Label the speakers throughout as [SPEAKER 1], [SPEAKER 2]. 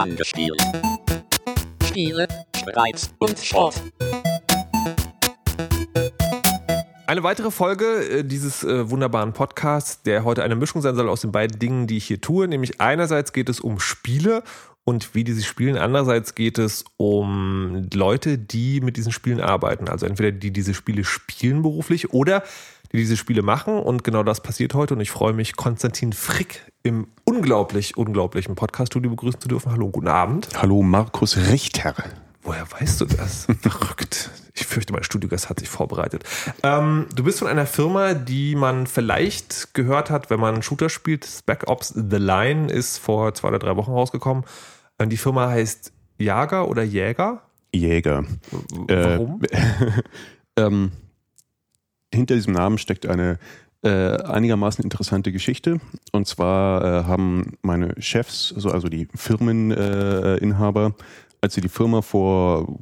[SPEAKER 1] angespielt. Spiele, Streit und Schrott.
[SPEAKER 2] Eine weitere Folge äh, dieses äh, wunderbaren Podcasts, der heute eine Mischung sein soll aus den beiden Dingen, die ich hier tue. Nämlich einerseits geht es um Spiele und wie die sich spielen. Andererseits geht es um Leute, die mit diesen Spielen arbeiten. Also entweder die diese Spiele spielen beruflich oder die diese Spiele machen. Und genau das passiert heute. Und ich freue mich, Konstantin Frick im unglaublich, unglaublichen Podcast-Studio begrüßen zu dürfen. Hallo, guten Abend.
[SPEAKER 3] Hallo Markus Richter.
[SPEAKER 2] Woher weißt du das? Verrückt. Ich fürchte, mein Studiogast hat sich vorbereitet. Ähm, du bist von einer Firma, die man vielleicht gehört hat, wenn man Shooter spielt. Spec Ops The Line ist vor zwei oder drei Wochen rausgekommen. Ähm, die Firma heißt Jager oder Jäger?
[SPEAKER 3] Jäger.
[SPEAKER 2] Warum?
[SPEAKER 3] Äh, ähm, hinter diesem Namen steckt eine äh, einigermaßen interessante Geschichte. Und zwar äh, haben meine Chefs, also, also die Firmeninhaber, als sie die Firma vor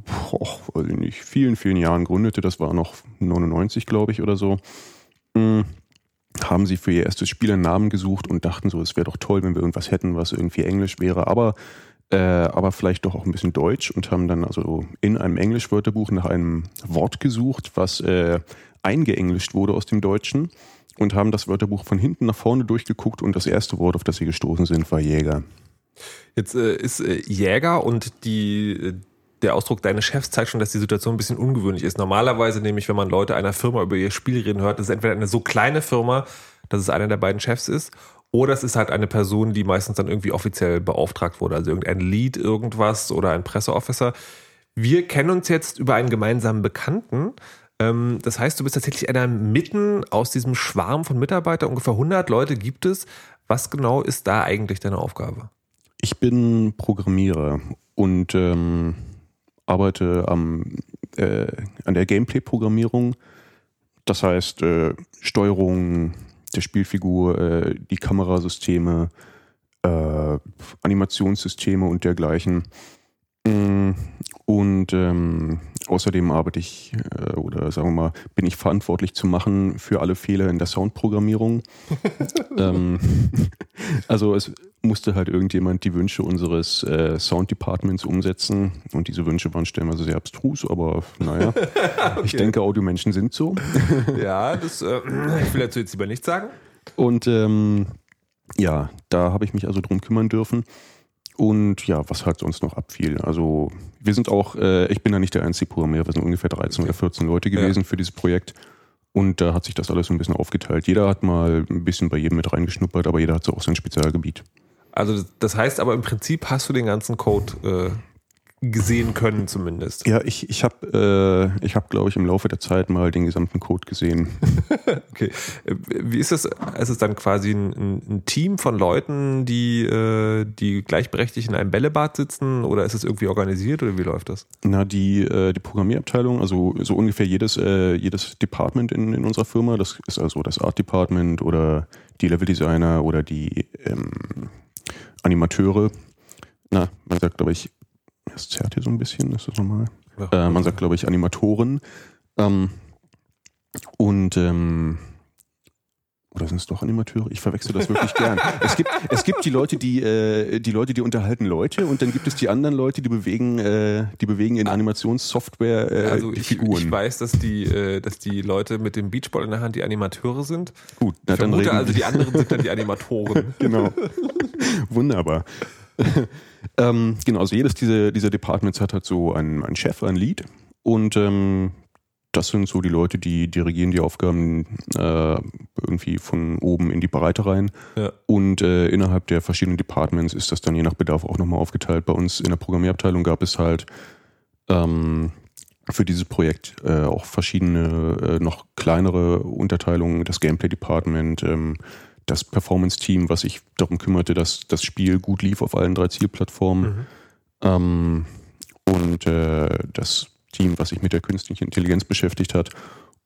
[SPEAKER 3] ich nicht, vielen, vielen Jahren gründete, das war noch 99, glaube ich, oder so, mh, haben sie für ihr erstes Spiel einen Namen gesucht und dachten so, es wäre doch toll, wenn wir irgendwas hätten, was irgendwie Englisch wäre, aber, äh, aber vielleicht doch auch ein bisschen Deutsch und haben dann also in einem Englischwörterbuch nach einem Wort gesucht, was äh, eingeenglischt wurde aus dem Deutschen und haben das Wörterbuch von hinten nach vorne durchgeguckt und das erste Wort, auf das sie gestoßen sind, war Jäger.
[SPEAKER 2] Jetzt äh, ist äh, Jäger und die, äh, der Ausdruck deines Chefs zeigt schon, dass die Situation ein bisschen ungewöhnlich ist. Normalerweise nämlich, wenn man Leute einer Firma über ihr Spiel reden hört, ist es entweder eine so kleine Firma, dass es einer der beiden Chefs ist, oder es ist halt eine Person, die meistens dann irgendwie offiziell beauftragt wurde, also irgendein Lead irgendwas oder ein Presseofficer. Wir kennen uns jetzt über einen gemeinsamen Bekannten. Ähm, das heißt, du bist tatsächlich einer mitten aus diesem Schwarm von Mitarbeitern. Ungefähr 100 Leute gibt es. Was genau ist da eigentlich deine Aufgabe?
[SPEAKER 3] Ich bin Programmierer und ähm, arbeite am, äh, an der Gameplay-Programmierung. Das heißt, äh, Steuerung der Spielfigur, äh, die Kamerasysteme, äh, Animationssysteme und dergleichen. Mm, Und ähm, außerdem arbeite ich, äh, oder sagen wir mal, bin ich verantwortlich zu machen für alle Fehler in der Soundprogrammierung. ähm, also es musste halt irgendjemand die Wünsche unseres äh, Sound Departments umsetzen und diese Wünsche waren stellenweise sehr abstrus, aber naja, ich denke, Audiomenschen sind so.
[SPEAKER 2] Ja, das, äh, ich will dazu jetzt lieber nichts sagen.
[SPEAKER 3] Und ähm, ja, da habe ich mich also drum kümmern dürfen. Und ja, was halt sonst noch abfiel. Also wir sind auch, äh, ich bin da nicht der einzige Programmierer, wir sind ungefähr 13 oder 14 Leute gewesen für dieses Projekt. Und da hat sich das alles so ein bisschen aufgeteilt. Jeder hat mal ein bisschen bei jedem mit reingeschnuppert, aber jeder hat so auch sein Spezialgebiet.
[SPEAKER 2] Also das heißt aber im Prinzip hast du den ganzen Code äh, gesehen können zumindest.
[SPEAKER 3] Ja, ich, ich habe, äh, ich hab, glaube ich, im Laufe der Zeit mal den gesamten Code gesehen.
[SPEAKER 2] Okay. Äh, Wie ist es? Ist es dann quasi ein, ein- ein Team von Leuten, die, äh, die gleichberechtigt in einem Bällebad sitzen oder ist es irgendwie organisiert oder wie läuft das?
[SPEAKER 3] Na, die, äh, die Programmierabteilung, also so ungefähr jedes, äh, jedes Department in, in unserer Firma, das ist also das Art Department oder die Level Designer oder die ähm, Animateure. Na, man sagt, glaube ich, es zerrt hier so ein bisschen, ist das normal? Äh, man sagt, glaube ich, Animatoren. Ähm, und ähm, oder sind es doch Animateure? Ich verwechsel das wirklich gern. Es gibt, es gibt die Leute, die, äh, die Leute, die unterhalten Leute und dann gibt es die anderen Leute, die bewegen, äh, die bewegen in Animationssoftware äh,
[SPEAKER 2] also
[SPEAKER 3] die
[SPEAKER 2] ich,
[SPEAKER 3] Figuren.
[SPEAKER 2] ich weiß, dass die, äh, dass die Leute mit dem Beachball in der Hand die Animateure sind.
[SPEAKER 3] Gut, na,
[SPEAKER 2] Ich
[SPEAKER 3] dann reden
[SPEAKER 2] also, die anderen sind dann die Animatoren.
[SPEAKER 3] genau. Wunderbar. ähm, genau, also jedes dieser, dieser Departments hat halt so einen, einen Chef, ein Lead und ähm, das sind so die Leute, die dirigieren die Aufgaben äh, irgendwie von oben in die Breite rein.
[SPEAKER 2] Ja.
[SPEAKER 3] Und äh, innerhalb der verschiedenen Departments ist das dann je nach Bedarf auch nochmal aufgeteilt. Bei uns in der Programmierabteilung gab es halt ähm, für dieses Projekt äh, auch verschiedene, äh, noch kleinere Unterteilungen, das Gameplay Department, ähm, das Performance-Team, was sich darum kümmerte, dass das Spiel gut lief auf allen drei Zielplattformen. Ähm, und äh, das Team, was sich mit der künstlichen Intelligenz beschäftigt hat.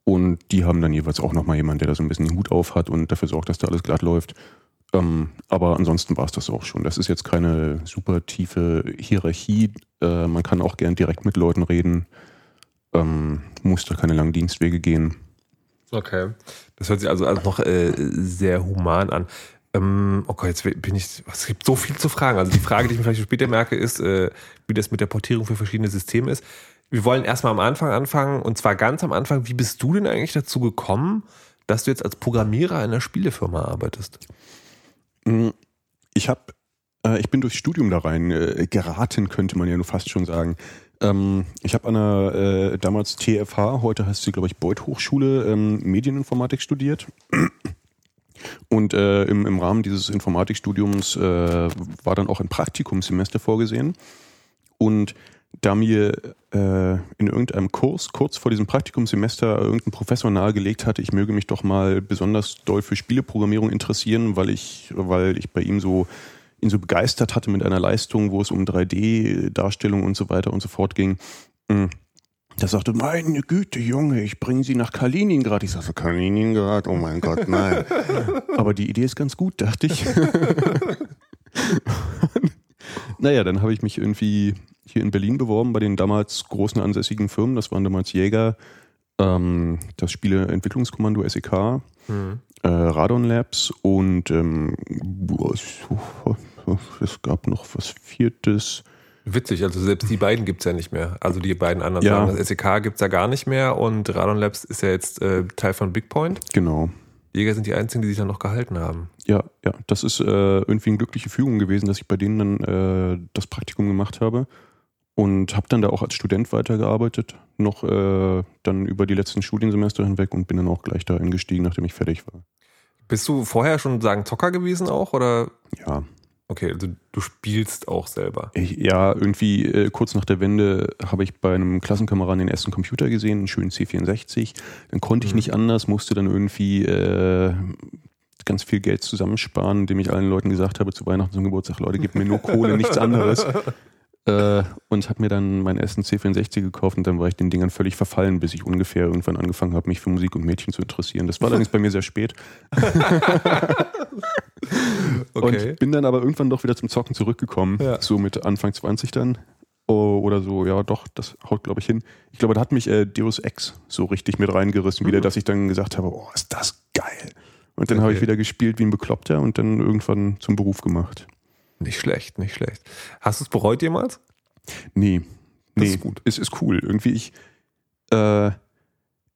[SPEAKER 3] Und die haben dann jeweils auch nochmal jemanden, der da so ein bisschen den Hut auf hat und dafür sorgt, dass da alles glatt läuft. Ähm, aber ansonsten war es das auch schon. Das ist jetzt keine super tiefe Hierarchie. Äh, man kann auch gern direkt mit Leuten reden. Ähm, muss da keine langen Dienstwege gehen.
[SPEAKER 2] Okay. Das hört sich also, also noch äh, sehr human an. Ähm, okay, jetzt bin ich. Es gibt so viel zu fragen. Also die Frage, die ich mir vielleicht später merke, ist, äh, wie das mit der Portierung für verschiedene Systeme ist. Wir wollen erstmal am Anfang anfangen und zwar ganz am Anfang. Wie bist du denn eigentlich dazu gekommen, dass du jetzt als Programmierer einer Spielefirma arbeitest?
[SPEAKER 3] Ich habe, äh, ich bin durchs Studium da rein äh, geraten, könnte man ja nur fast schon sagen. Ähm, ich habe an der äh, damals TFH, heute heißt sie glaube ich Beuth Hochschule, ähm, Medieninformatik studiert. Und äh, im, im Rahmen dieses Informatikstudiums äh, war dann auch ein Praktikumssemester vorgesehen. Und da mir äh, in irgendeinem Kurs kurz vor diesem Praktikumssemester irgendein Professor nahegelegt hatte, ich möge mich doch mal besonders doll für Spieleprogrammierung interessieren, weil ich, weil ich bei ihm so ihn so begeistert hatte mit einer Leistung, wo es um 3D-Darstellung und so weiter und so fort ging. Mm. Da sagte, meine Güte, Junge, ich bringe sie nach Kaliningrad. Ich sagte, Kaliningrad, oh mein Gott, nein. Aber die Idee ist ganz gut, dachte ich. naja, dann habe ich mich irgendwie hier in Berlin beworben bei den damals großen ansässigen Firmen. Das waren damals Jäger, ähm, das Spieleentwicklungskommando SEK, mhm. äh, Radon Labs und ähm, es gab noch was Viertes.
[SPEAKER 2] Witzig, also selbst die beiden gibt es ja nicht mehr. Also die beiden anderen ja. Sachen. Das SEK gibt es ja gar nicht mehr und Radon Labs ist ja jetzt äh, Teil von Bigpoint.
[SPEAKER 3] Genau.
[SPEAKER 2] Jäger sind die einzigen, die sich dann noch gehalten haben.
[SPEAKER 3] Ja, ja. Das ist äh, irgendwie eine glückliche Fügung gewesen, dass ich bei denen dann äh, das Praktikum gemacht habe und habe dann da auch als Student weitergearbeitet, noch äh, dann über die letzten Studiensemester hinweg und bin dann auch gleich da eingestiegen, nachdem ich fertig war.
[SPEAKER 2] Bist du vorher schon sagen Zocker gewesen auch oder?
[SPEAKER 3] Ja.
[SPEAKER 2] Okay, also du spielst auch selber.
[SPEAKER 3] Ich, ja, irgendwie äh, kurz nach der Wende habe ich bei einem Klassenkameraden den ersten Computer gesehen, einen schönen C64. Dann konnte ich mhm. nicht anders, musste dann irgendwie äh, ganz viel Geld zusammensparen, indem ich allen Leuten gesagt habe zu Weihnachten zum Geburtstag, Leute, gebt mir nur Kohle, nichts anderes. Äh, und habe mir dann meinen ersten C64 gekauft und dann war ich den Dingern völlig verfallen, bis ich ungefähr irgendwann angefangen habe, mich für Musik und Mädchen zu interessieren. Das war allerdings bei mir sehr spät. okay. Und bin dann aber irgendwann doch wieder zum Zocken zurückgekommen, ja. so mit Anfang 20 dann. Oh, oder so, ja doch, das haut glaube ich hin. Ich glaube, da hat mich äh, Deus Ex so richtig mit reingerissen, mhm. wieder, dass ich dann gesagt habe, oh, ist das geil. Und dann okay. habe ich wieder gespielt wie ein Bekloppter und dann irgendwann zum Beruf gemacht.
[SPEAKER 2] Nicht schlecht, nicht schlecht. Hast du es bereut jemals?
[SPEAKER 3] Nee. Das nee, ist gut. Es ist cool. Irgendwie, ich, äh,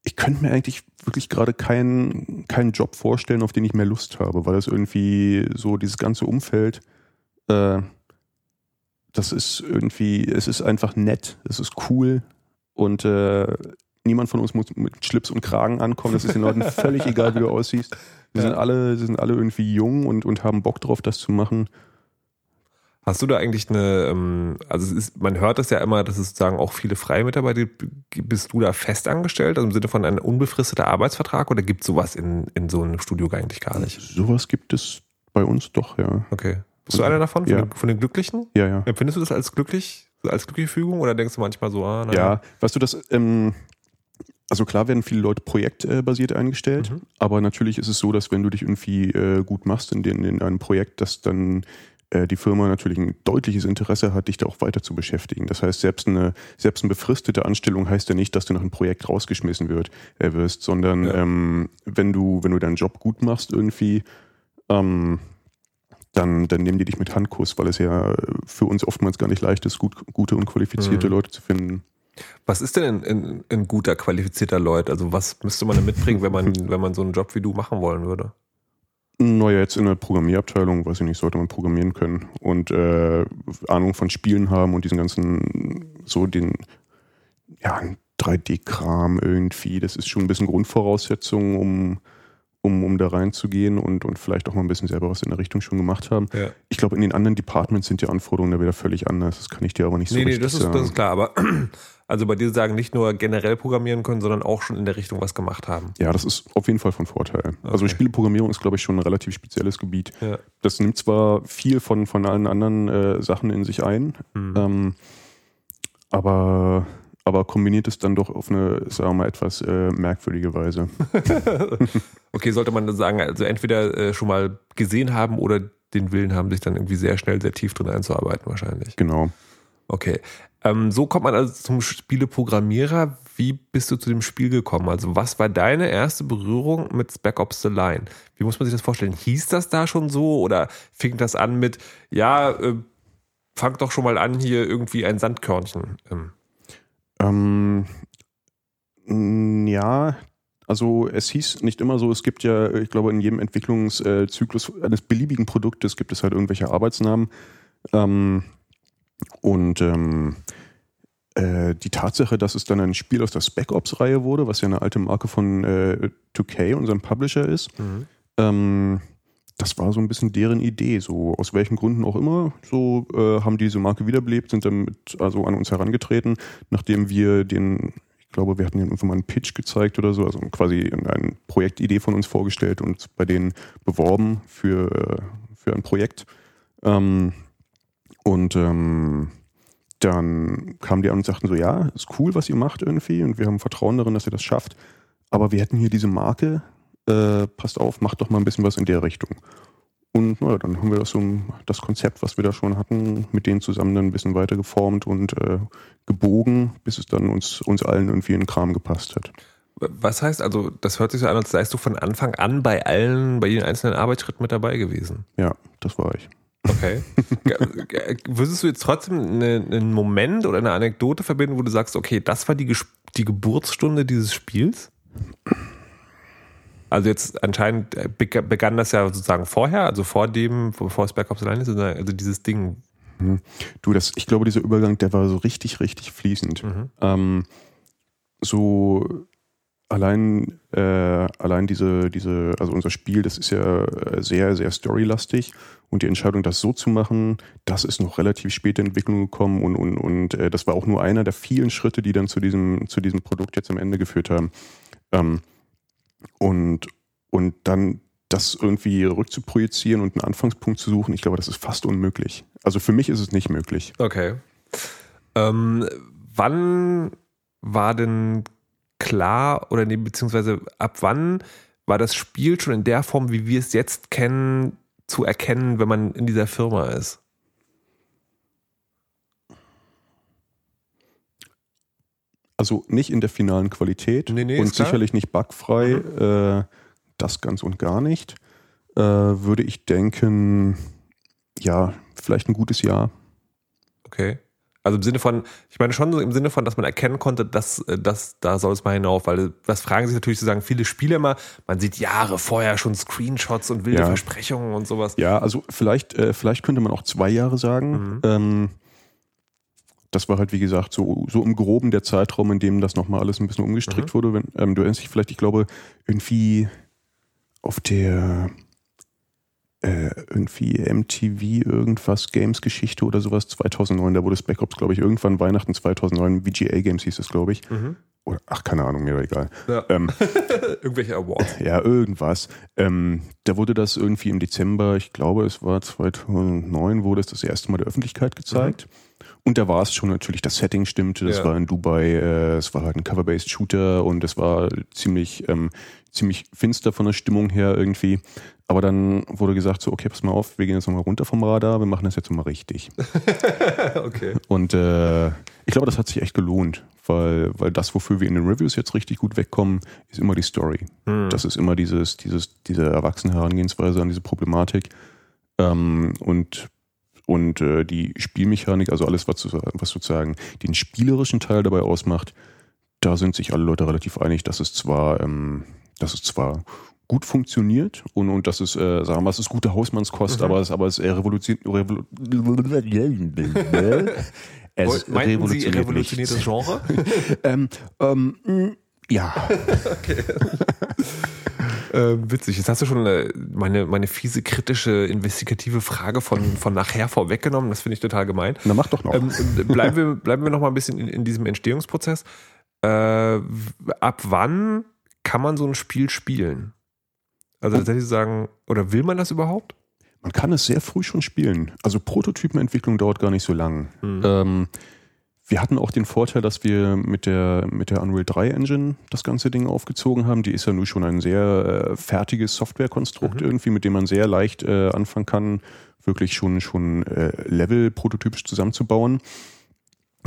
[SPEAKER 3] ich könnte mir eigentlich wirklich gerade keinen, keinen Job vorstellen, auf den ich mehr Lust habe, weil das irgendwie so dieses ganze Umfeld, äh, das ist irgendwie, es ist einfach nett, es ist cool und äh, niemand von uns muss mit Schlips und Kragen ankommen. Das ist den Leuten völlig egal, wie du aussiehst. Wir ja. sind alle, sind alle irgendwie jung und, und haben Bock drauf, das zu machen.
[SPEAKER 2] Hast du da eigentlich eine, ähm, also ist, man hört das ja immer, dass es sozusagen auch viele freie Mitarbeiter gibt. Bist du da fest angestellt, also im Sinne von einem unbefristeten Arbeitsvertrag oder gibt es sowas in, in so einem Studio eigentlich gar nicht?
[SPEAKER 3] Sowas gibt es bei uns doch, ja.
[SPEAKER 2] Okay. Bist du einer davon, von,
[SPEAKER 3] ja.
[SPEAKER 2] den, von den Glücklichen?
[SPEAKER 3] Ja, ja.
[SPEAKER 2] Empfindest du das als glücklich, als glückliche Fügung oder denkst du manchmal so, ah,
[SPEAKER 3] naja. Ja, weißt du, das, ähm, also klar werden viele Leute projektbasiert eingestellt, mhm. aber natürlich ist es so, dass wenn du dich irgendwie äh, gut machst in, den, in einem Projekt, dass dann äh, die Firma natürlich ein deutliches Interesse hat, dich da auch weiter zu beschäftigen. Das heißt, selbst eine, selbst eine befristete Anstellung heißt ja nicht, dass du nach einem Projekt rausgeschmissen wird, äh, wirst, sondern ja. ähm, wenn du, wenn du deinen Job gut machst irgendwie, ähm, dann, dann nehmen die dich mit Handkuss, weil es ja für uns oftmals gar nicht leicht ist, gut, gute und qualifizierte mhm. Leute zu finden.
[SPEAKER 2] Was ist denn ein, ein, ein guter, qualifizierter Leut? Also was müsste man denn mitbringen, wenn man, wenn man so einen Job wie du machen wollen würde?
[SPEAKER 3] Naja, jetzt in der Programmierabteilung, weiß ich nicht, sollte man programmieren können und äh, Ahnung von Spielen haben und diesen ganzen, so den, ja, 3D-Kram irgendwie. Das ist schon ein bisschen Grundvoraussetzung, um, um, um da reinzugehen und, und vielleicht auch mal ein bisschen selber was in der Richtung schon gemacht haben. Ja. Ich glaube, in den anderen Departments sind die Anforderungen da wieder völlig anders. Das kann ich dir aber nicht so
[SPEAKER 2] nee,
[SPEAKER 3] richtig
[SPEAKER 2] nee, das ist, sagen. das ist klar, aber also bei dir sagen, nicht nur generell programmieren können, sondern auch schon in der Richtung was gemacht haben.
[SPEAKER 3] Ja, das ist auf jeden Fall von Vorteil. Also okay. Also Spieleprogrammierung ist, glaube ich, schon ein relativ spezielles Gebiet. Ja. Das nimmt zwar viel von, von allen anderen äh, Sachen in sich ein, mhm. ähm, aber, aber kombiniert es dann doch auf eine, sagen wir mal, etwas äh, merkwürdige Weise.
[SPEAKER 2] okay, sollte man sagen, also entweder äh, schon mal gesehen haben oder den Willen haben, sich dann irgendwie sehr schnell, sehr tief drin einzuarbeiten, wahrscheinlich.
[SPEAKER 3] Genau.
[SPEAKER 2] Okay. Ähm, so kommt man also zum Spieleprogrammierer. Wie bist du zu dem Spiel gekommen? Also was war deine erste Berührung mit Spec Ops The Line? Wie muss man sich das vorstellen? Hieß das da schon so oder fing das an mit, ja, äh, fang doch schon mal an, hier irgendwie ein Sandkörnchen? Ähm.
[SPEAKER 3] Ähm, ja, also es hieß nicht immer so, es gibt ja, ich glaube, in jedem Entwicklungszyklus eines beliebigen Produktes gibt es halt irgendwelche Arbeitsnamen. Ähm, und ähm, äh, die Tatsache, dass es dann ein Spiel aus der Spec Ops-Reihe wurde, was ja eine alte Marke von äh, 2K, unserem Publisher ist,
[SPEAKER 2] Mhm.
[SPEAKER 3] ähm, das war so ein bisschen deren Idee, so aus welchen Gründen auch immer. So äh, haben die diese Marke wiederbelebt, sind damit also an uns herangetreten, nachdem wir den, ich glaube, wir hatten ihnen irgendwann mal einen Pitch gezeigt oder so, also quasi eine Projektidee von uns vorgestellt und bei denen beworben für, äh, für ein Projekt. Ähm, und ähm, dann kamen die an und sagten so, ja, ist cool, was ihr macht irgendwie und wir haben Vertrauen darin, dass ihr das schafft. Aber wir hätten hier diese Marke, äh, passt auf, macht doch mal ein bisschen was in der Richtung. Und naja, dann haben wir das so das Konzept, was wir da schon hatten, mit denen zusammen dann ein bisschen weiter geformt und äh, gebogen, bis es dann uns, uns allen irgendwie in den Kram gepasst hat.
[SPEAKER 2] Was heißt also, das hört sich so an, als seist du von Anfang an bei allen, bei jedem einzelnen Arbeitsschritt mit dabei gewesen.
[SPEAKER 3] Ja, das war ich.
[SPEAKER 2] Okay. Würdest du jetzt trotzdem eine, einen Moment oder eine Anekdote verbinden, wo du sagst, okay, das war die, Ges- die Geburtsstunde dieses Spiels? Also jetzt anscheinend äh, beg- begann das ja sozusagen vorher, also vor dem, bevor es Back Ops alleine ist, also dieses Ding.
[SPEAKER 3] Du, das, ich glaube, dieser Übergang, der war so richtig, richtig fließend.
[SPEAKER 2] Mhm.
[SPEAKER 3] Ähm, so allein, äh, allein diese, diese, also unser Spiel, das ist ja äh, sehr, sehr storylastig und die Entscheidung, das so zu machen, das ist noch relativ spät in Entwicklung gekommen und, und, und äh, das war auch nur einer der vielen Schritte, die dann zu diesem, zu diesem Produkt jetzt am Ende geführt haben. Ähm, und, und dann das irgendwie rückzuprojizieren und einen Anfangspunkt zu suchen, ich glaube, das ist fast unmöglich. Also für mich ist es nicht möglich.
[SPEAKER 2] Okay. Ähm, wann war denn klar oder nee, beziehungsweise ab wann war das Spiel schon in der Form, wie wir es jetzt kennen, zu erkennen, wenn man in dieser Firma ist?
[SPEAKER 3] Also nicht in der finalen Qualität
[SPEAKER 2] Nee, nee,
[SPEAKER 3] und sicherlich nicht bugfrei, äh, das ganz und gar nicht. Äh, würde ich denken, ja, vielleicht ein gutes Jahr.
[SPEAKER 2] Okay. Also im Sinne von, ich meine schon so im Sinne von, dass man erkennen konnte, dass, äh, dass da soll es mal hinauf, weil das fragen sich natürlich sozusagen viele Spiele immer, man sieht Jahre vorher schon Screenshots und wilde
[SPEAKER 3] Ja.
[SPEAKER 2] Versprechungen und sowas.
[SPEAKER 3] Ja, also vielleicht, äh, vielleicht könnte man auch zwei Jahre sagen.
[SPEAKER 2] Mhm.
[SPEAKER 3] Ähm, das war halt, wie gesagt, so, so im Groben der Zeitraum, in dem das nochmal alles ein bisschen umgestrickt wurde. Wenn, ähm, du erinnerst dich vielleicht, ich glaube, irgendwie auf der äh, irgendwie MTV irgendwas Games Geschichte oder sowas 2009, da wurde Spec Ops, glaube ich, irgendwann Weihnachten 2009, VGA Games hieß es, glaube ich.
[SPEAKER 2] Mhm.
[SPEAKER 3] Oder, ach, keine Ahnung, mir egal.
[SPEAKER 2] Ja.
[SPEAKER 3] Ähm,
[SPEAKER 2] Irgendwelche Awards.
[SPEAKER 3] ja, irgendwas. Ähm, da wurde das irgendwie im Dezember, ich glaube, es war 2009, wurde es das erste Mal der Öffentlichkeit gezeigt. Und da war es schon natürlich, das Setting stimmte, das
[SPEAKER 2] Ja.
[SPEAKER 3] war in Dubai, äh, es war halt ein Cover-Based Shooter und es war ziemlich, ähm, ziemlich finster von der Stimmung her irgendwie. Aber dann wurde gesagt, so, okay, pass mal auf, wir gehen jetzt nochmal runter vom Radar, wir machen das jetzt mal richtig.
[SPEAKER 2] okay.
[SPEAKER 3] Und äh, ich glaube, das hat sich echt gelohnt, weil, weil das, wofür wir in den Reviews jetzt richtig gut wegkommen, ist immer die Story.
[SPEAKER 2] Hm.
[SPEAKER 3] Das ist immer dieses, dieses, diese erwachsene Herangehensweise an diese Problematik. Ähm, und und äh, die Spielmechanik, also alles, was, was sozusagen den spielerischen Teil dabei ausmacht, da sind sich alle Leute relativ einig, dass es zwar, ähm, dass es zwar gut funktioniert und, und dass es, äh, sagen wir mal, es ist gute Hausmannskost,
[SPEAKER 2] Mhm.
[SPEAKER 3] aber es, aber es äh, revolutioniert, revolu es
[SPEAKER 2] Meinten Sie
[SPEAKER 3] revolutioniert
[SPEAKER 2] revolutioniert das. Genre?
[SPEAKER 3] Ähm, ähm, ja.
[SPEAKER 2] Äh, witzig. Jetzt hast du schon äh, meine, meine fiese, kritische, investigative Frage von, von nachher vorweggenommen. Das finde ich total gemein.
[SPEAKER 3] Na, mach doch noch.
[SPEAKER 2] Ähm, bleiben, wir, bleiben wir noch mal ein bisschen in, in diesem Entstehungsprozess. Äh, ab wann kann man so ein Spiel spielen? Also tatsächlich sagen, oder will man das überhaupt?
[SPEAKER 3] Man kann es sehr früh schon spielen. Also Prototypenentwicklung dauert gar nicht so lang.
[SPEAKER 2] Mhm.
[SPEAKER 3] Ähm, wir hatten auch den Vorteil, dass wir mit der, mit der Unreal 3 Engine das ganze Ding aufgezogen haben. Die ist ja nun schon ein sehr äh, fertiges Softwarekonstrukt
[SPEAKER 2] Mhm.
[SPEAKER 3] irgendwie, mit dem man sehr leicht äh, anfangen kann, wirklich schon, schon äh, Level prototypisch zusammenzubauen.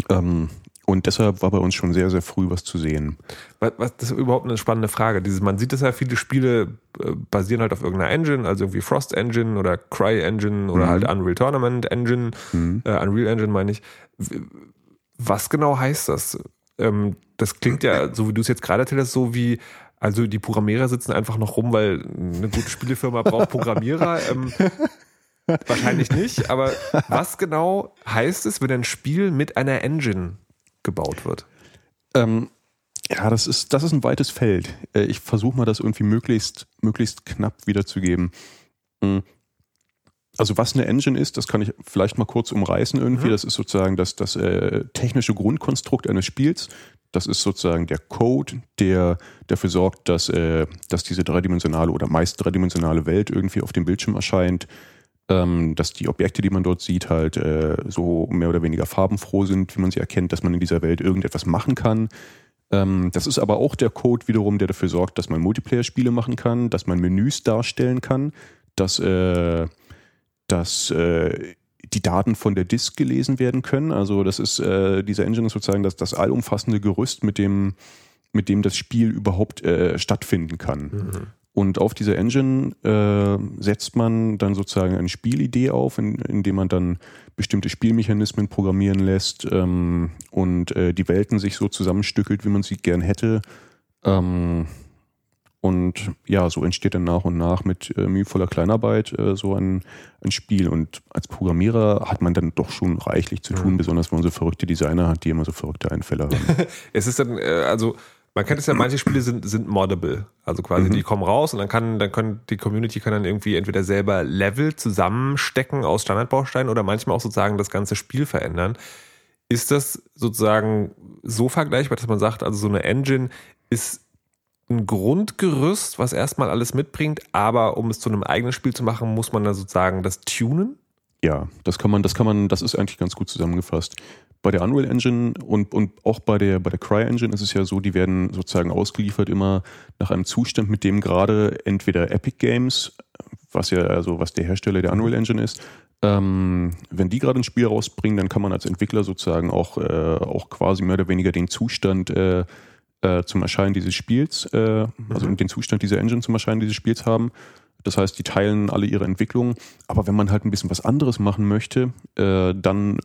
[SPEAKER 3] Ähm, und deshalb war bei uns schon sehr, sehr früh was zu sehen.
[SPEAKER 2] Was, was, das ist überhaupt eine spannende Frage. Dieses, man sieht es ja, viele Spiele äh, basieren halt auf irgendeiner Engine, also irgendwie Frost Engine oder Cry Engine oder
[SPEAKER 3] Mhm.
[SPEAKER 2] halt Unreal Tournament Engine,
[SPEAKER 3] Mhm.
[SPEAKER 2] äh, Unreal Engine meine ich. Was genau heißt das? Ähm, das klingt ja, so wie du es jetzt gerade erzählt hast, so wie, also die Programmierer sitzen einfach noch rum, weil eine gute Spielefirma braucht Programmierer. ähm, wahrscheinlich nicht, aber was genau heißt es, wenn ein Spiel mit einer Engine gebaut wird?
[SPEAKER 3] Ähm, ja, das ist, das ist ein weites Feld. Äh, Ich versuche mal, das irgendwie möglichst, möglichst knapp wiederzugeben. Mm. Also was eine Engine ist, das kann ich vielleicht mal kurz umreißen irgendwie.
[SPEAKER 2] Mhm.
[SPEAKER 3] Das ist sozusagen das, das äh, technische Grundkonstrukt eines Spiels. Das ist sozusagen der Code, der dafür sorgt, dass, äh, dass diese dreidimensionale oder meist dreidimensionale Welt irgendwie auf dem Bildschirm erscheint. Ähm, dass die Objekte, die man dort sieht, halt äh, so mehr oder weniger farbenfroh sind, wie man sie erkennt, dass man in dieser Welt irgendetwas machen kann. Ähm, das ist aber auch der Code wiederum, der dafür sorgt, dass man Multiplayer-Spiele machen kann, dass man Menüs darstellen kann, dass, äh, dass äh, die Daten von der Disk gelesen werden können. Also das ist äh, dieser Engine ist sozusagen das, das allumfassende Gerüst, mit dem, mit dem das Spiel überhaupt äh, stattfinden kann. Und auf dieser Engine äh, setzt man dann sozusagen eine Spielidee auf, in, indem man dann bestimmte Spielmechanismen programmieren lässt ähm, und äh, die Welten sich so zusammenstückelt, wie man sie gern hätte. Ähm, und ja, so entsteht dann nach und nach mit äh, mühevoller Kleinarbeit äh, so ein, ein Spiel. Und als Programmierer hat man dann doch schon reichlich zu tun, besonders wenn man so verrückte Designer hat, die immer so verrückte Einfälle haben.
[SPEAKER 2] Es ist dann, äh, also man kennt es ja, manche Spiele sind, sind moddable. Also quasi,
[SPEAKER 3] Mhm.
[SPEAKER 2] die kommen raus und dann kann, dann können die Community kann dann irgendwie entweder selber Level zusammenstecken aus Standardbausteinen oder manchmal auch sozusagen das ganze Spiel verändern. Ist das sozusagen so vergleichbar, dass man sagt, also so eine Engine ist ein Grundgerüst, was erstmal alles mitbringt, aber um es zu einem eigenen Spiel zu machen, muss man da sozusagen das tunen?
[SPEAKER 3] Ja, das kann man, das kann man, das ist eigentlich ganz gut zusammengefasst. Bei der Unreal Engine und, und auch bei der, bei der Cry Engine ist es ja so, die werden sozusagen ausgeliefert immer nach einem Zustand, mit dem gerade entweder Epic Games, was ja also was der Hersteller der Unreal Engine ist, ähm, wenn die gerade ein Spiel rausbringen, dann kann man als Entwickler sozusagen auch, äh, auch quasi mehr oder weniger den Zustand äh, äh, zum Erscheinen dieses Spiels, äh, also den Zustand dieser Engine zum Erscheinen dieses Spiels haben. Das heißt, die teilen alle ihre Entwicklung. Aber wenn man halt ein bisschen was anderes machen möchte, äh, dann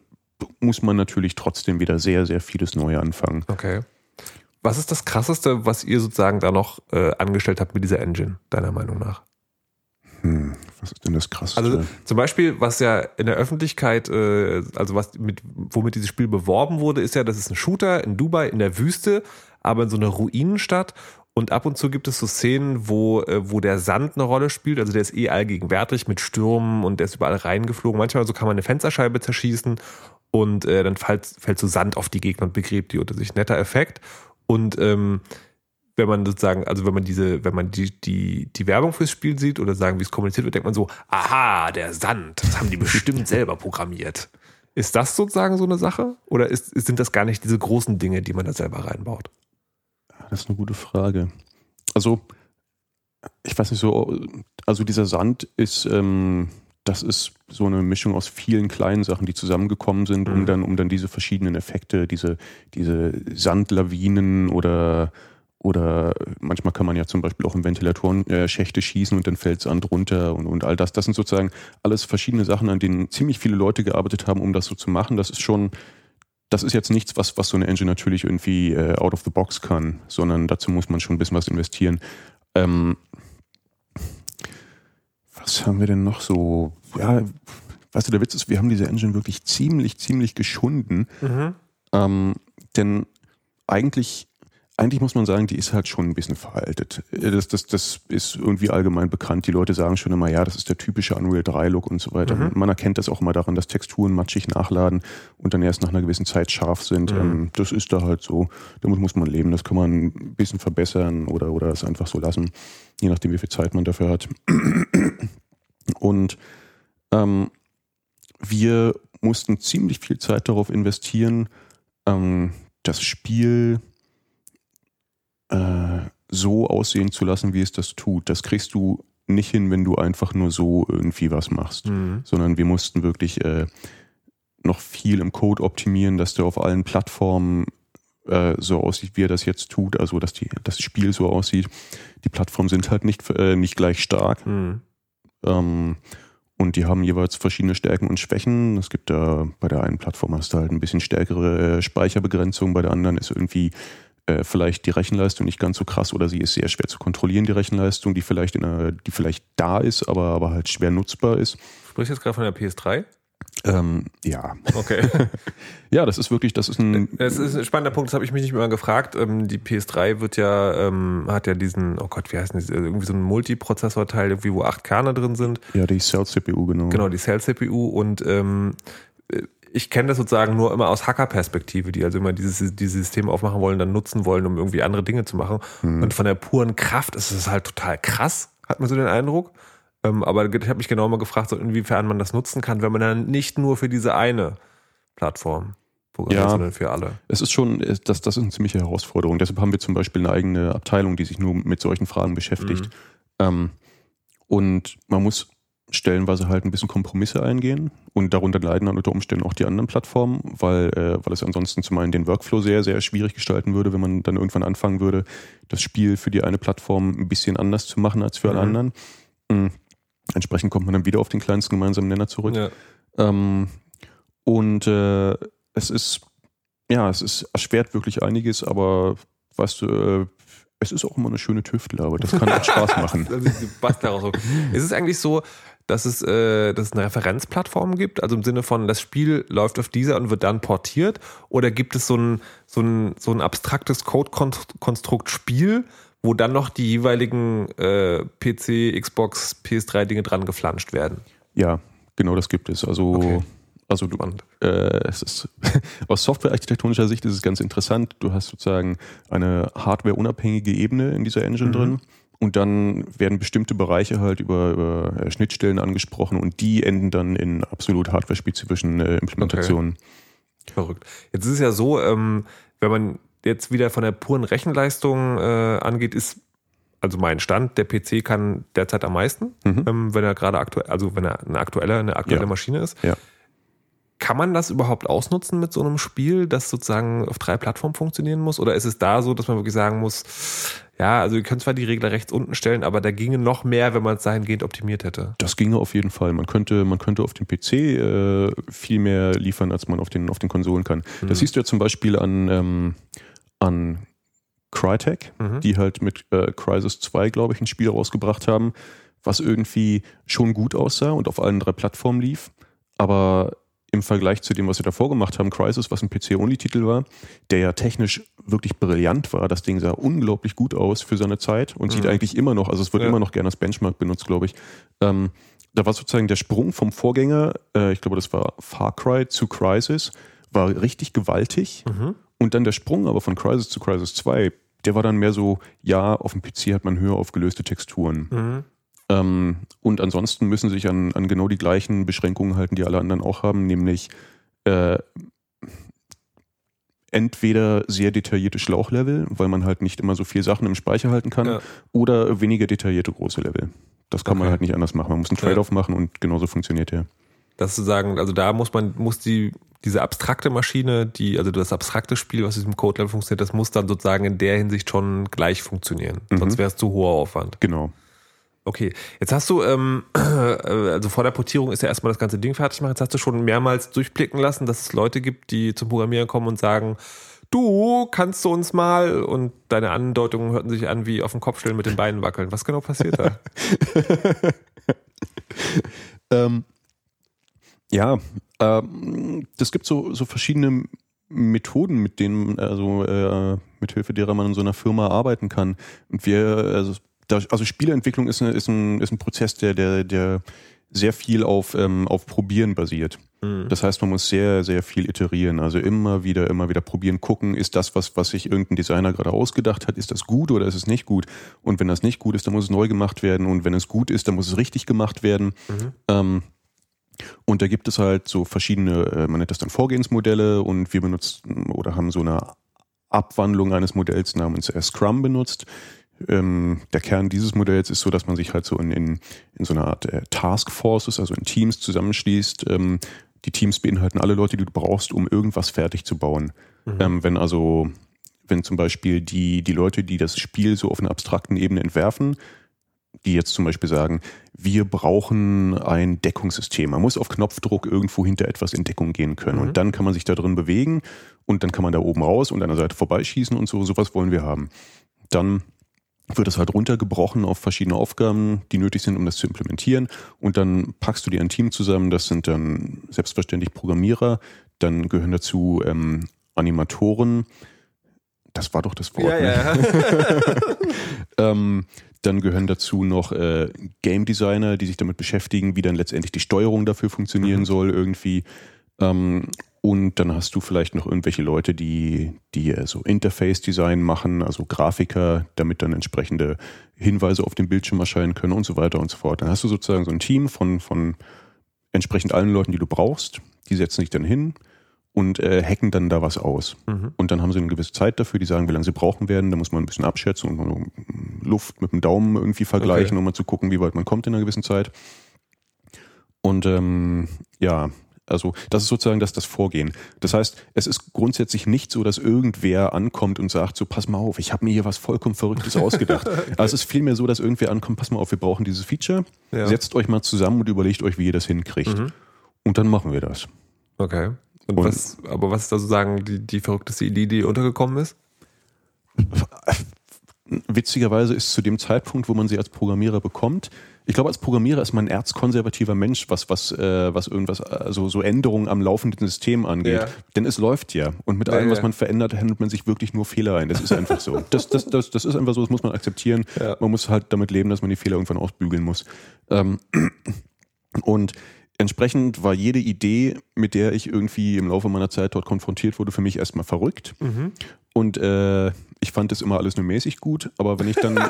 [SPEAKER 3] muss man natürlich trotzdem wieder sehr, sehr vieles neu anfangen.
[SPEAKER 2] Okay. Was ist das Krasseste, was ihr sozusagen da noch äh, angestellt habt mit dieser Engine, deiner Meinung nach?
[SPEAKER 3] Hm, was ist denn das Krasseste?
[SPEAKER 2] Also zum Beispiel, was ja in der Öffentlichkeit, äh, also was mit, womit dieses Spiel beworben wurde, ist ja, das ist ein Shooter in Dubai in der Wüste, aber in so einer Ruinenstadt. Und ab und zu gibt es so Szenen, wo, äh, wo der Sand eine Rolle spielt. Also der ist eh allgegenwärtig mit Stürmen und der ist überall reingeflogen. Manchmal so kann man eine Fensterscheibe zerschießen und äh, dann fällt, fällt so Sand auf die Gegner und begräbt die unter sich. Netter Effekt. Und ähm, wenn man sozusagen, also wenn man diese, wenn man die, die, die Werbung fürs Spiel sieht oder sagen, wie es kommuniziert wird, denkt man so, aha, der Sand, das haben die bestimmt selber programmiert. Ist das sozusagen so eine Sache? Oder ist, sind das gar nicht diese großen Dinge, die man da selber reinbaut?
[SPEAKER 3] Das ist eine gute Frage. Also, ich weiß nicht so, also dieser Sand ist, ähm, das ist so eine Mischung aus vielen kleinen Sachen, die zusammengekommen sind, um
[SPEAKER 2] Mhm.
[SPEAKER 3] dann, um dann diese verschiedenen Effekte, diese, diese Sandlawinen oder oder manchmal kann man ja zum Beispiel auch in Ventilatoren-Schächte schießen und dann fällt Sand runter und, und all das. Das sind sozusagen alles verschiedene Sachen, an denen ziemlich viele Leute gearbeitet haben, um das so zu machen. Das ist schon, das ist jetzt nichts, was, was so eine Engine natürlich irgendwie äh, out of the box kann, sondern dazu muss man schon ein bisschen was investieren. Ähm, was haben wir denn noch so? Ja, weißt du, der Witz ist, wir haben diese Engine wirklich ziemlich, ziemlich geschunden. Ähm, denn eigentlich, eigentlich muss man sagen, die ist halt schon ein bisschen veraltet. Das, das, das ist irgendwie allgemein bekannt. Die Leute sagen schon immer, ja, das ist der typische Unreal 3-Look und so weiter.
[SPEAKER 2] Mhm.
[SPEAKER 3] Man erkennt das auch immer daran, dass Texturen matschig nachladen und dann erst nach einer gewissen Zeit scharf sind.
[SPEAKER 2] Mhm.
[SPEAKER 3] Ähm, das ist da halt so. Damit muss man leben. Das kann man ein bisschen verbessern oder, oder es einfach so lassen, je nachdem, wie viel Zeit man dafür hat. Und ähm, wir mussten ziemlich viel Zeit darauf investieren, ähm, das Spiel äh, so aussehen zu lassen, wie es das tut. Das kriegst du nicht hin, wenn du einfach nur so irgendwie was machst,
[SPEAKER 2] Mhm.
[SPEAKER 3] sondern wir mussten wirklich äh, noch viel im Code optimieren, dass der auf allen Plattformen äh, so aussieht, wie er das jetzt tut, also dass die, das Spiel so aussieht. Die Plattformen sind halt nicht, äh, nicht gleich stark.
[SPEAKER 2] Mhm.
[SPEAKER 3] Ähm, und die haben jeweils verschiedene Stärken und Schwächen. Es gibt da bei der einen Plattform hast du halt ein bisschen stärkere äh, Speicherbegrenzung, bei der anderen ist irgendwie äh, vielleicht die Rechenleistung nicht ganz so krass oder sie ist sehr schwer zu kontrollieren, die Rechenleistung, die vielleicht in einer, die vielleicht da ist, aber, aber halt schwer nutzbar ist.
[SPEAKER 2] Sprichst du jetzt gerade von der PS3?
[SPEAKER 3] Ähm, ja.
[SPEAKER 2] Okay.
[SPEAKER 3] ja, das ist wirklich, das ist ein.
[SPEAKER 2] Das ist ein spannender Punkt, das habe ich mich nicht mehr gefragt. Ähm, die PS3 wird ja, ähm, hat ja diesen, oh Gott, wie heißt das? Irgendwie so ein Multiprozessorteil, irgendwie, wo acht Kerne drin sind.
[SPEAKER 3] Ja, die Cell-CPU, genau.
[SPEAKER 2] Genau, die Cell-CPU und ähm, ich kenne das sozusagen nur immer aus Hacker-Perspektive, die also immer dieses, dieses System aufmachen wollen, dann nutzen wollen, um irgendwie andere Dinge zu machen.
[SPEAKER 3] Hm.
[SPEAKER 2] Und von der puren Kraft ist es halt total krass, hat man so den Eindruck. Ähm, aber ich habe mich genau mal gefragt, so inwiefern man das nutzen kann, wenn man dann nicht nur für diese eine Plattform programmiert,
[SPEAKER 3] Ja.
[SPEAKER 2] sondern für alle.
[SPEAKER 3] Es ist schon, es- das, das ist eine ziemliche Herausforderung. Deshalb haben wir zum Beispiel eine eigene Abteilung, die sich nur mit solchen Fragen beschäftigt. Ähm, und man muss stellenweise halt ein bisschen Kompromisse eingehen und darunter leiden dann unter Umständen auch die anderen Plattformen, weil, äh, weil es ansonsten zum einen den Workflow sehr, sehr schwierig gestalten würde, wenn man dann irgendwann anfangen würde, das Spiel für die eine Plattform ein bisschen anders zu machen als für alle
[SPEAKER 2] Mhm.
[SPEAKER 3] anderen. Mhm. Entsprechend kommt man dann wieder auf den kleinsten gemeinsamen Nenner zurück.
[SPEAKER 2] Ja.
[SPEAKER 3] Ähm, und äh, es ist, ja, es ist erschwert wirklich einiges, aber weißt du, äh, es ist auch immer eine schöne Tüftelarbeit. Das kann auch Spaß machen.
[SPEAKER 2] Die passt daraus so. Ist es eigentlich so, dass es, äh, dass es eine Referenzplattform gibt? Also im Sinne von, das Spiel läuft auf dieser und wird dann portiert? Oder gibt es so ein, so ein, so ein abstraktes Code-Konstrukt Spiel, wo dann noch die jeweiligen äh, PC, Xbox, PS3-Dinge dran geflanscht werden?
[SPEAKER 3] Ja, genau das gibt es. Also,
[SPEAKER 2] Okay.
[SPEAKER 3] also du, äh, es ist aus softwarearchitektonischer Sicht ist es ganz interessant. Du hast sozusagen eine hardwareunabhängige Ebene in dieser Engine
[SPEAKER 2] Mhm.
[SPEAKER 3] drin. Und dann werden bestimmte Bereiche halt über, über äh, Schnittstellen angesprochen und die enden dann in absolut hardware-spezifischen äh, Implementationen.
[SPEAKER 2] Verrückt. Jetzt ist es ja so, ähm, wenn man jetzt wieder von der puren Rechenleistung äh, angeht, ist also mein Stand, der PC kann derzeit am meisten,
[SPEAKER 3] Mhm.
[SPEAKER 2] ähm, wenn er gerade aktuell, also wenn er eine aktuelle, eine aktuelle
[SPEAKER 3] Ja.
[SPEAKER 2] Maschine ist.
[SPEAKER 3] Ja.
[SPEAKER 2] Kann man das überhaupt ausnutzen mit so einem Spiel, das sozusagen auf drei Plattformen funktionieren muss? Oder ist es da so, dass man wirklich sagen muss, ja, also ihr könnt zwar die Regler rechts unten stellen, aber da ginge noch mehr, wenn man es dahingehend optimiert hätte.
[SPEAKER 3] Das ginge auf jeden Fall. Man könnte, man könnte auf dem PC äh, viel mehr liefern, als man auf den, auf den Konsolen kann.
[SPEAKER 2] Mhm.
[SPEAKER 3] Das siehst du ja zum Beispiel an, ähm, an Crytek,
[SPEAKER 2] Mhm.
[SPEAKER 3] die halt mit äh, Crysis 2, glaube ich, ein Spiel rausgebracht haben, was irgendwie schon gut aussah und auf allen drei Plattformen lief. Aber im Vergleich zu dem, was sie davor gemacht haben, Crysis, was ein PC-Only-Titel war, der ja technisch wirklich brillant war. Das Ding sah unglaublich gut aus für seine Zeit und sieht
[SPEAKER 2] Mhm.
[SPEAKER 3] eigentlich immer noch, also es wird
[SPEAKER 2] Ja.
[SPEAKER 3] immer noch gerne als Benchmark benutzt, glaube ich. Ähm, da war sozusagen der Sprung vom Vorgänger, äh, ich glaube, das war Far Cry zu Crysis, war richtig gewaltig.
[SPEAKER 2] Mhm.
[SPEAKER 3] Und dann der Sprung aber von Crysis zu Crysis 2, der war dann mehr so, ja, auf dem PC hat man höher aufgelöste Texturen.
[SPEAKER 2] Mhm.
[SPEAKER 3] Ähm, und ansonsten müssen sich an, an genau die gleichen Beschränkungen halten, die alle anderen auch haben, nämlich äh, entweder sehr detaillierte Schlauchlevel, weil man halt nicht immer so viel Sachen im Speicher halten kann,
[SPEAKER 2] Ja.
[SPEAKER 3] oder weniger detaillierte große Level. Das kann man
[SPEAKER 2] Okay.
[SPEAKER 3] halt nicht anders machen. Man muss einen Trade-off machen und genauso funktioniert der.
[SPEAKER 2] Das zu sagen, also da muss man, muss die, diese abstrakte Maschine, die, also das abstrakte Spiel, was diesem Code-Level funktioniert, das muss dann sozusagen in der Hinsicht schon gleich funktionieren.
[SPEAKER 3] Mhm.
[SPEAKER 2] Sonst wäre es zu hoher Aufwand.
[SPEAKER 3] Genau.
[SPEAKER 2] Okay, jetzt hast du, ähm, äh, also vor der Portierung ist ja erstmal das ganze Ding fertig gemacht. Jetzt hast du schon mehrmals durchblicken lassen, dass es Leute gibt, die zum Programmieren kommen und sagen, du kannst du uns mal und deine Andeutungen hörten sich an wie auf den Kopf stellen mit den Beinen wackeln. Was genau passiert da?
[SPEAKER 3] Ähm, ja, ähm, das gibt so, so verschiedene Methoden, mit denen, also äh, mit Hilfe derer man in so einer Firma arbeiten kann. Und wir, also, also Spieleentwicklung ist, eine, ist, ein, ist ein Prozess, der, der, der sehr viel auf, ähm, auf Probieren basiert. Das heißt, man muss sehr, sehr viel iterieren. Also immer wieder, immer wieder probieren, gucken, ist das, was, was sich irgendein Designer gerade ausgedacht hat, ist das gut oder ist es nicht gut? Und wenn das nicht gut ist, dann muss es neu gemacht werden. Und wenn es gut ist, dann muss es richtig gemacht werden. Ähm, und da gibt es halt so verschiedene, äh, man nennt das dann Vorgehensmodelle und wir benutzen oder haben so eine Abwandlung eines Modells namens Scrum benutzt. Ähm, der Kern dieses Modells ist so, dass man sich halt so in, in, in so einer Art äh, Taskforces, also in Teams zusammenschließt, ähm, die Teams beinhalten alle Leute, die du brauchst, um irgendwas fertig zu bauen. Ähm, wenn also, wenn zum Beispiel die, die Leute, die das Spiel so auf einer abstrakten Ebene entwerfen, die jetzt zum Beispiel sagen, wir brauchen ein Deckungssystem. Man muss auf Knopfdruck irgendwo hinter etwas in Deckung gehen können. Und dann kann man sich da drin bewegen und dann kann man da oben raus und an der Seite vorbeischießen und so. Sowas wollen wir haben. Dann wird es halt runtergebrochen auf verschiedene Aufgaben, die nötig sind, um das zu implementieren. Und dann packst du dir ein Team zusammen. Das sind dann selbstverständlich Programmierer. Dann gehören dazu ähm, Animatoren. Das war doch das Wort. ne?
[SPEAKER 2] ja.
[SPEAKER 3] Ähm, dann gehören dazu noch äh, Game Designer, die sich damit beschäftigen, wie dann letztendlich die Steuerung dafür funktionieren
[SPEAKER 2] Mhm.
[SPEAKER 3] soll irgendwie. Ähm, und dann hast du vielleicht noch irgendwelche Leute, die, die so Interface-Design machen, also Grafiker, damit dann entsprechende Hinweise auf dem Bildschirm erscheinen können und so weiter und so fort. Dann hast du sozusagen so ein Team von, von entsprechend allen Leuten, die du brauchst. Die setzen sich dann hin und äh, hacken dann da was aus.
[SPEAKER 2] Mhm.
[SPEAKER 3] Und dann haben sie eine gewisse Zeit dafür, die sagen, wie lange sie brauchen werden. Da muss man ein bisschen abschätzen und Luft mit dem Daumen irgendwie vergleichen,
[SPEAKER 2] Okay.
[SPEAKER 3] um mal zu gucken, wie weit man kommt in einer gewissen Zeit. Und ähm, ja, also das ist sozusagen das, das Vorgehen. Das heißt, es ist grundsätzlich nicht so, dass irgendwer ankommt und sagt, so pass mal auf, ich habe mir hier was vollkommen Verrücktes ausgedacht. Also es ist vielmehr so, dass irgendwer ankommt, pass mal auf, wir brauchen dieses Feature,
[SPEAKER 2] Ja.
[SPEAKER 3] setzt euch mal zusammen und überlegt euch, wie ihr das hinkriegt.
[SPEAKER 2] Mhm.
[SPEAKER 3] Und dann machen wir das.
[SPEAKER 2] Okay. Und,
[SPEAKER 3] Und-
[SPEAKER 2] was, aber was ist da sozusagen die, die verrückteste Idee, die untergekommen ist?
[SPEAKER 3] Witzigerweise ist zu dem Zeitpunkt, wo man sie als Programmierer bekommt, ich glaube, als Programmierer ist man ein erzkonservativer Mensch, was, was, äh, was irgendwas, also so Änderungen am laufenden System angeht.
[SPEAKER 2] Ja.
[SPEAKER 3] Denn es läuft ja. Und mit
[SPEAKER 2] Ja,
[SPEAKER 3] allem, was man verändert, handelt man sich wirklich nur Fehler ein. Das ist einfach so. Das, das, das, das ist einfach so, das muss man akzeptieren.
[SPEAKER 2] Ja.
[SPEAKER 3] Man muss halt damit leben, dass man die Fehler irgendwann ausbügeln muss. Ähm, und entsprechend war jede Idee, mit der ich irgendwie im Laufe meiner Zeit dort konfrontiert wurde, für mich erstmal verrückt. Und äh, ich fand das immer alles nur mäßig gut, aber wenn ich dann.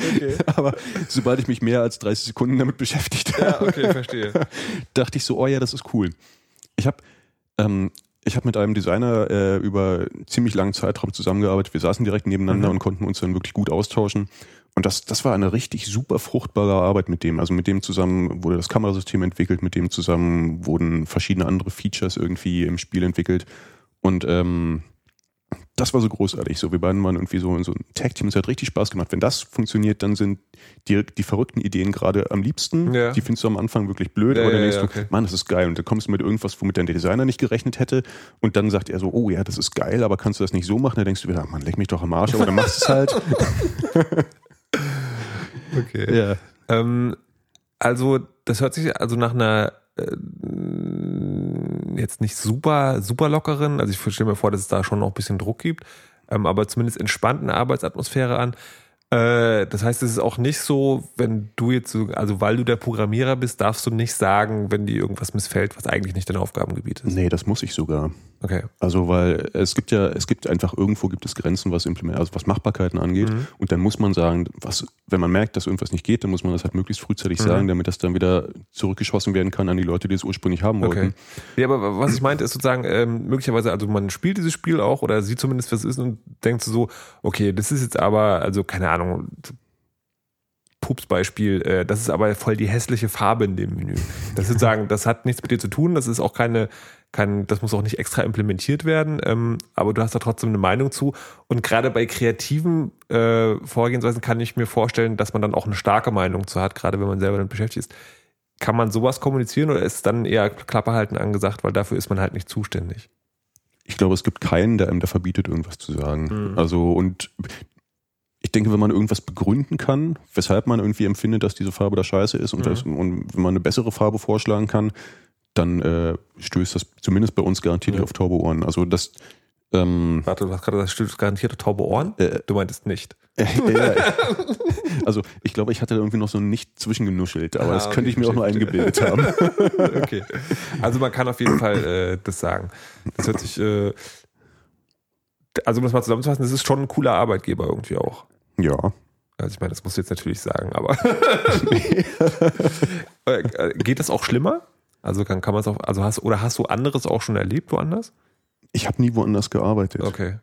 [SPEAKER 3] aber sobald ich mich mehr als 30 Sekunden damit beschäftigt habe,
[SPEAKER 2] Ja, okay, verstehe.
[SPEAKER 3] dachte ich so, oh ja, das ist cool. Ich habe ähm, ich hab mit einem Designer äh, über ziemlich langen Zeitraum zusammengearbeitet. Wir saßen direkt nebeneinander
[SPEAKER 2] Mhm.
[SPEAKER 3] und konnten uns dann wirklich gut austauschen. Und das, das war eine richtig super fruchtbare Arbeit mit dem. Also mit dem zusammen wurde das Kamerasystem entwickelt, mit dem zusammen wurden verschiedene andere Features irgendwie im Spiel entwickelt. Und ähm, das war so großartig. So, wir beiden waren irgendwie so in so ein Tag-Team. Es hat richtig Spaß gemacht. Wenn das funktioniert, dann sind die, die verrückten Ideen gerade am liebsten.
[SPEAKER 2] Ja.
[SPEAKER 3] Die findest du am Anfang wirklich blöd,
[SPEAKER 2] Ja,
[SPEAKER 3] aber dann
[SPEAKER 2] ja,
[SPEAKER 3] denkst du,
[SPEAKER 2] okay.
[SPEAKER 3] Mann, das ist geil. Und dann kommst du mit irgendwas, womit dann der Designer nicht gerechnet hätte. Und dann sagt er so, oh ja, das ist geil, aber kannst du das nicht so machen? Dann denkst du wieder, Mann, leck mich doch am Arsch, aber dann machst du es halt.
[SPEAKER 2] Okay.
[SPEAKER 3] ja.
[SPEAKER 2] Ähm, also, das hört sich also nach einer äh, jetzt nicht super, super lockeren, also ich stelle mir vor, dass es da schon noch ein bisschen Druck gibt, ähm, aber zumindest entspannten Arbeitsatmosphäre an. Äh, das heißt, es ist auch nicht so, wenn du jetzt so, also weil du der Programmierer bist, darfst du nicht sagen, wenn dir irgendwas missfällt, was eigentlich nicht dein Aufgabengebiet ist.
[SPEAKER 3] Nee, das muss ich sogar.
[SPEAKER 2] Okay.
[SPEAKER 3] Also, weil es gibt ja, es gibt einfach irgendwo gibt es Grenzen, was Implement, also was Machbarkeiten angeht.
[SPEAKER 2] Mhm.
[SPEAKER 3] Und dann muss man sagen, was, wenn man merkt, dass irgendwas nicht geht, dann muss man das halt möglichst frühzeitig
[SPEAKER 2] Mhm.
[SPEAKER 3] sagen, damit das dann wieder zurückgeschossen werden kann an die Leute, die es ursprünglich haben
[SPEAKER 2] Okay.
[SPEAKER 3] wollten.
[SPEAKER 2] Ja, aber was ich meinte, ist sozusagen, ähm, möglicherweise, also man spielt dieses Spiel auch oder sieht zumindest, was es ist und denkt so, okay, das ist jetzt aber, also keine Ahnung, Pupsbeispiel, äh, das ist aber voll die hässliche Farbe in dem Menü. Das ist sozusagen, das hat nichts mit dir zu tun, das ist auch keine, kein, das muss auch nicht extra implementiert werden, ähm, aber du hast da trotzdem eine Meinung zu. Und gerade bei kreativen äh, Vorgehensweisen kann ich mir vorstellen, dass man dann auch eine starke Meinung zu hat, gerade wenn man selber damit beschäftigt ist. Kann man sowas kommunizieren oder ist dann eher Klappe halten angesagt, weil dafür ist man halt nicht zuständig?
[SPEAKER 3] Ich glaube, es gibt keinen, der einem da verbietet, irgendwas zu sagen.
[SPEAKER 2] Mhm.
[SPEAKER 3] Also, und ich denke, wenn man irgendwas begründen kann, weshalb man irgendwie empfindet, dass diese Farbe da scheiße ist und,
[SPEAKER 2] Mhm.
[SPEAKER 3] das, und wenn man eine bessere Farbe vorschlagen kann, dann äh, stößt das zumindest bei uns garantiert
[SPEAKER 2] Ja.
[SPEAKER 3] auf taube Ohren. Also das ähm,
[SPEAKER 2] Warte, du hast gerade gesagt, stimmt garantiert taube Ohren?
[SPEAKER 3] Äh.
[SPEAKER 2] du meintest nicht.
[SPEAKER 3] ja. also ich glaube, ich hatte da irgendwie noch so nicht zwischengenuschelt, aber
[SPEAKER 2] Ah,
[SPEAKER 3] das könnte
[SPEAKER 2] okay,
[SPEAKER 3] ich mir auch nur eingebildet haben.
[SPEAKER 2] Okay. Also man kann auf jeden Fall äh, das sagen. Das hört sich, äh, also um das mal zusammenzufassen, das ist schon ein cooler Arbeitgeber irgendwie auch.
[SPEAKER 3] ja.
[SPEAKER 2] Also ich meine, das musst du jetzt natürlich sagen, aber Äh, äh, geht das auch schlimmer? Also kann, kann man es auch, also hast oder hast du anderes auch schon erlebt woanders?
[SPEAKER 3] Ich habe nie woanders gearbeitet.
[SPEAKER 2] Okay.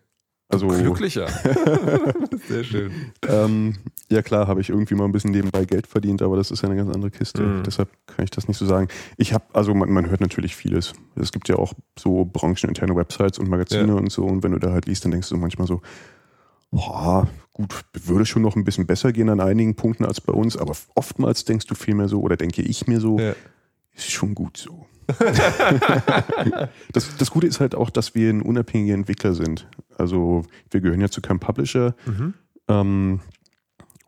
[SPEAKER 3] Also
[SPEAKER 2] Glücklicher. Sehr schön.
[SPEAKER 3] ähm, ja klar, habe ich irgendwie mal ein bisschen nebenbei Geld verdient, aber das ist ja eine ganz andere Kiste.
[SPEAKER 2] Mhm.
[SPEAKER 3] Deshalb kann ich das nicht so sagen. Ich habe, also man, man hört natürlich vieles. Es gibt ja auch so brancheninterne Websites und Magazine
[SPEAKER 2] Ja.
[SPEAKER 3] und so. Und wenn du da halt liest, dann denkst du manchmal so, boah, gut, würde schon noch ein bisschen besser gehen an einigen Punkten als bei uns, aber oftmals denkst du vielmehr so, oder denke ich mir so,
[SPEAKER 2] Ja.
[SPEAKER 3] Ist schon gut so. das, das Gute ist halt auch, dass wir ein unabhängiger Entwickler sind. Also wir gehören ja zu keinem Publisher.
[SPEAKER 2] Mhm.
[SPEAKER 3] Ähm,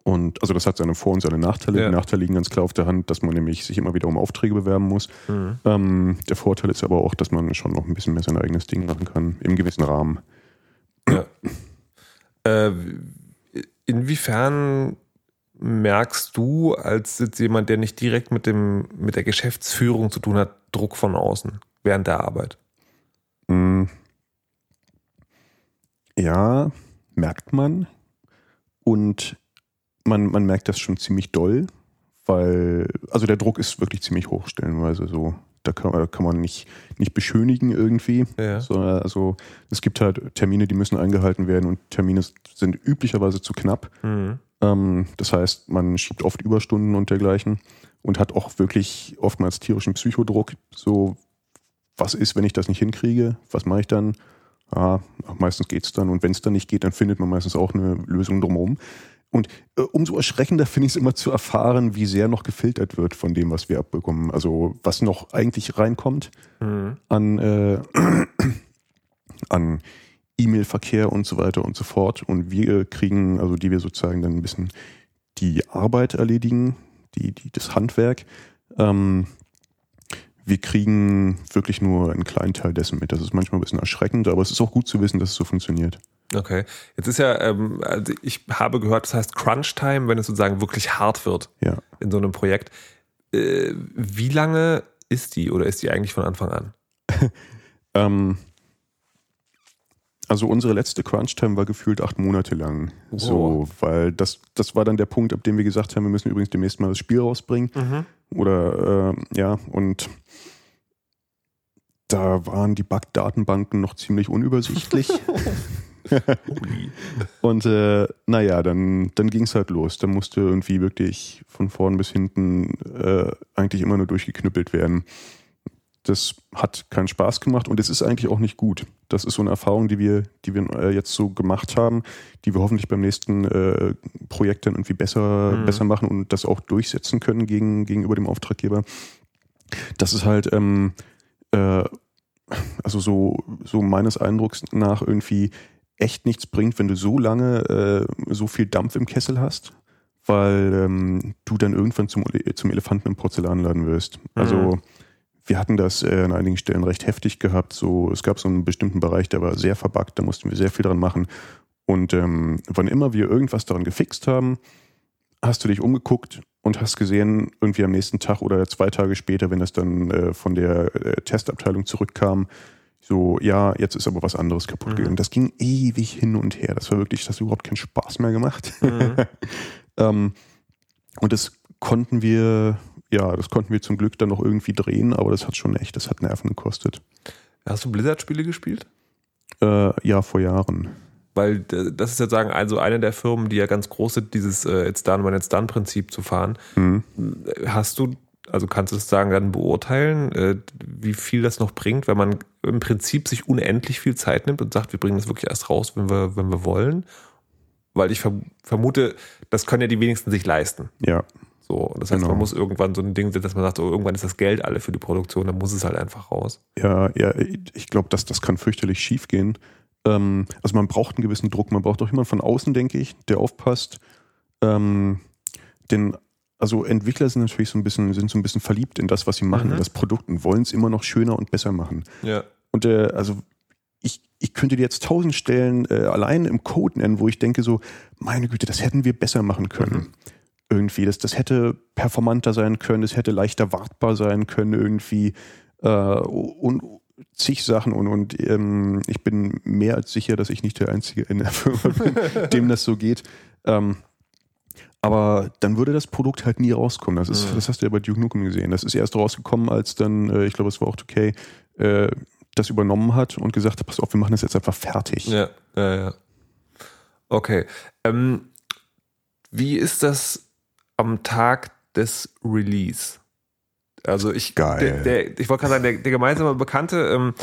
[SPEAKER 3] und also das hat seine Vor- und seine Nachteile.
[SPEAKER 2] Ja.
[SPEAKER 3] Die Nachteile liegen ganz klar auf der Hand, dass man nämlich sich immer wieder um Aufträge bewerben muss.
[SPEAKER 2] Mhm.
[SPEAKER 3] Ähm, der Vorteil ist aber auch, dass man schon noch ein bisschen mehr sein eigenes Ding machen kann, im gewissen Rahmen.
[SPEAKER 2] Ja. Äh, inwiefern merkst du als jetzt jemand, der nicht direkt mit dem mit der Geschäftsführung zu tun hat, Druck von außen während der Arbeit?
[SPEAKER 3] Mm. Ja, merkt man. Und man, man merkt das schon ziemlich doll, weil, also der Druck ist wirklich ziemlich hoch stellenweise so. Da kann, da kann man nicht, nicht beschönigen irgendwie.
[SPEAKER 2] Ja.
[SPEAKER 3] So, also es gibt halt Termine, die müssen eingehalten werden und Termine sind üblicherweise zu knapp.
[SPEAKER 2] Mhm.
[SPEAKER 3] Ähm, das heißt, man schiebt oft Überstunden und dergleichen und hat auch wirklich oftmals tierischen Psychodruck. So, was ist, wenn ich das nicht hinkriege? Was mache ich dann? Ah, meistens geht's dann. Und wenn es dann nicht geht, dann findet man meistens auch eine Lösung drumherum. Und äh, umso erschreckender finde ich es immer zu erfahren, wie sehr noch gefiltert wird von dem, was wir abbekommen. Also was noch eigentlich reinkommt
[SPEAKER 2] Mhm.
[SPEAKER 3] an, äh, an E-Mail-Verkehr und so weiter und so fort. Und wir kriegen, also die wir sozusagen dann ein bisschen die Arbeit erledigen, die, die, das Handwerk. Ähm, wir kriegen wirklich nur einen kleinen Teil dessen mit. Das ist manchmal ein bisschen erschreckend, aber es ist auch gut zu wissen, dass es so funktioniert.
[SPEAKER 2] Okay. Jetzt ist ja, ähm, also ich habe gehört, das heißt Crunch Time, wenn es sozusagen wirklich hart wird
[SPEAKER 3] Ja.
[SPEAKER 2] in so einem Projekt. Äh, wie lange ist die oder ist die eigentlich von Anfang an?
[SPEAKER 3] Ähm, also unsere letzte Crunch-Time war gefühlt acht Monate lang.
[SPEAKER 2] Wow.
[SPEAKER 3] So, weil das, das war dann der Punkt, ab dem wir gesagt haben, wir müssen übrigens demnächst mal das Spiel rausbringen. Oder äh, ja, und da waren die Bug-Datenbanken noch ziemlich unübersichtlich. und äh, naja, dann, dann ging es halt los. Dann musste irgendwie wirklich von vorn bis hinten äh, eigentlich immer nur durchgeknüppelt werden. Das hat keinen Spaß gemacht und es ist eigentlich auch nicht gut. Das ist so eine Erfahrung, die wir, die wir äh, jetzt so gemacht haben, die wir hoffentlich beim nächsten äh, Projekt dann irgendwie besser,
[SPEAKER 2] Mhm.
[SPEAKER 3] besser machen und das auch durchsetzen können gegen, gegenüber dem Auftraggeber. Das ist halt, ähm, äh, also so, so meines Eindrucks nach irgendwie echt nichts bringt, wenn du so lange äh, so viel Dampf im Kessel hast, weil ähm, du dann irgendwann zum, zum Elefanten im Porzellanladen wirst. Also
[SPEAKER 2] Mhm.
[SPEAKER 3] Wir hatten das äh, an einigen Stellen recht heftig gehabt. So, es gab so einen bestimmten Bereich, der war sehr verbuggt, da mussten wir sehr viel dran machen. Und ähm, wann immer wir irgendwas daran gefixt haben, hast du dich umgeguckt und hast gesehen, irgendwie am nächsten Tag oder zwei Tage später, wenn das dann äh, von der äh, Testabteilung zurückkam, so, ja, jetzt ist aber was anderes kaputt
[SPEAKER 2] Mhm.
[SPEAKER 3] gegangen. Das ging ewig hin und her. Das war wirklich, das hat überhaupt keinen Spaß mehr gemacht.
[SPEAKER 2] Mhm.
[SPEAKER 3] ähm, und das konnten wir, ja, das konnten wir zum Glück dann noch irgendwie drehen, aber das hat schon echt, das hat Nerven gekostet.
[SPEAKER 2] Hast du Blizzard-Spiele gespielt?
[SPEAKER 3] Äh, ja, vor Jahren.
[SPEAKER 2] Weil äh, das ist ja sagen, also eine der Firmen, die ja ganz groß sind, dieses äh, It's done when it's done Prinzip zu fahren.
[SPEAKER 3] Hm.
[SPEAKER 2] Hast du, also kannst du es sagen, dann beurteilen, äh, wie viel das noch bringt, wenn man im Prinzip sich unendlich viel Zeit nimmt und sagt, wir bringen das wirklich erst raus, wenn wir, wenn wir wollen? Weil ich verm- vermute, das können ja die wenigsten sich leisten.
[SPEAKER 3] Ja,
[SPEAKER 2] So, das heißt,
[SPEAKER 3] Genau.
[SPEAKER 2] man muss irgendwann so ein Ding, dass man sagt, oh, irgendwann ist das Geld alle für die Produktion, dann muss es halt einfach raus.
[SPEAKER 3] ja, ja, ich glaube, dass das kann fürchterlich schief gehen. Ähm, also man braucht einen gewissen Druck, man braucht auch jemanden von außen, denke ich, der aufpasst. Ähm, denn also Entwickler sind natürlich so ein bisschen, sind so ein bisschen verliebt in das, was sie machen,
[SPEAKER 2] Mhm.
[SPEAKER 3] in das Produkt und wollen es immer noch schöner und besser machen.
[SPEAKER 2] Ja.
[SPEAKER 3] Und äh, also ich, ich könnte dir jetzt tausend Stellen äh, allein im Code nennen, wo ich denke so, meine Güte, das hätten wir besser machen können.
[SPEAKER 2] Mhm.
[SPEAKER 3] Irgendwie, das, das hätte performanter sein können, das hätte leichter wartbar sein können irgendwie äh, und zig Sachen und, und ähm, ich bin mehr als sicher, dass ich nicht der Einzige in der Firma bin, dem das so geht. Ähm, aber dann würde das Produkt halt nie rauskommen. Das, ist,
[SPEAKER 2] Mhm.
[SPEAKER 3] das hast du ja bei Duke Nukem gesehen. Das ist erst rausgekommen, als dann, äh, ich glaube, es war auch okay, äh, das übernommen hat und gesagt hat, pass auf, wir machen das jetzt einfach fertig.
[SPEAKER 2] Ja, ja, ja. Okay. Ähm, wie ist das am Tag des Release? Also ich,
[SPEAKER 3] Geil.
[SPEAKER 2] Der, der, ich wollte gerade sagen, der, der gemeinsame Bekannte ähm,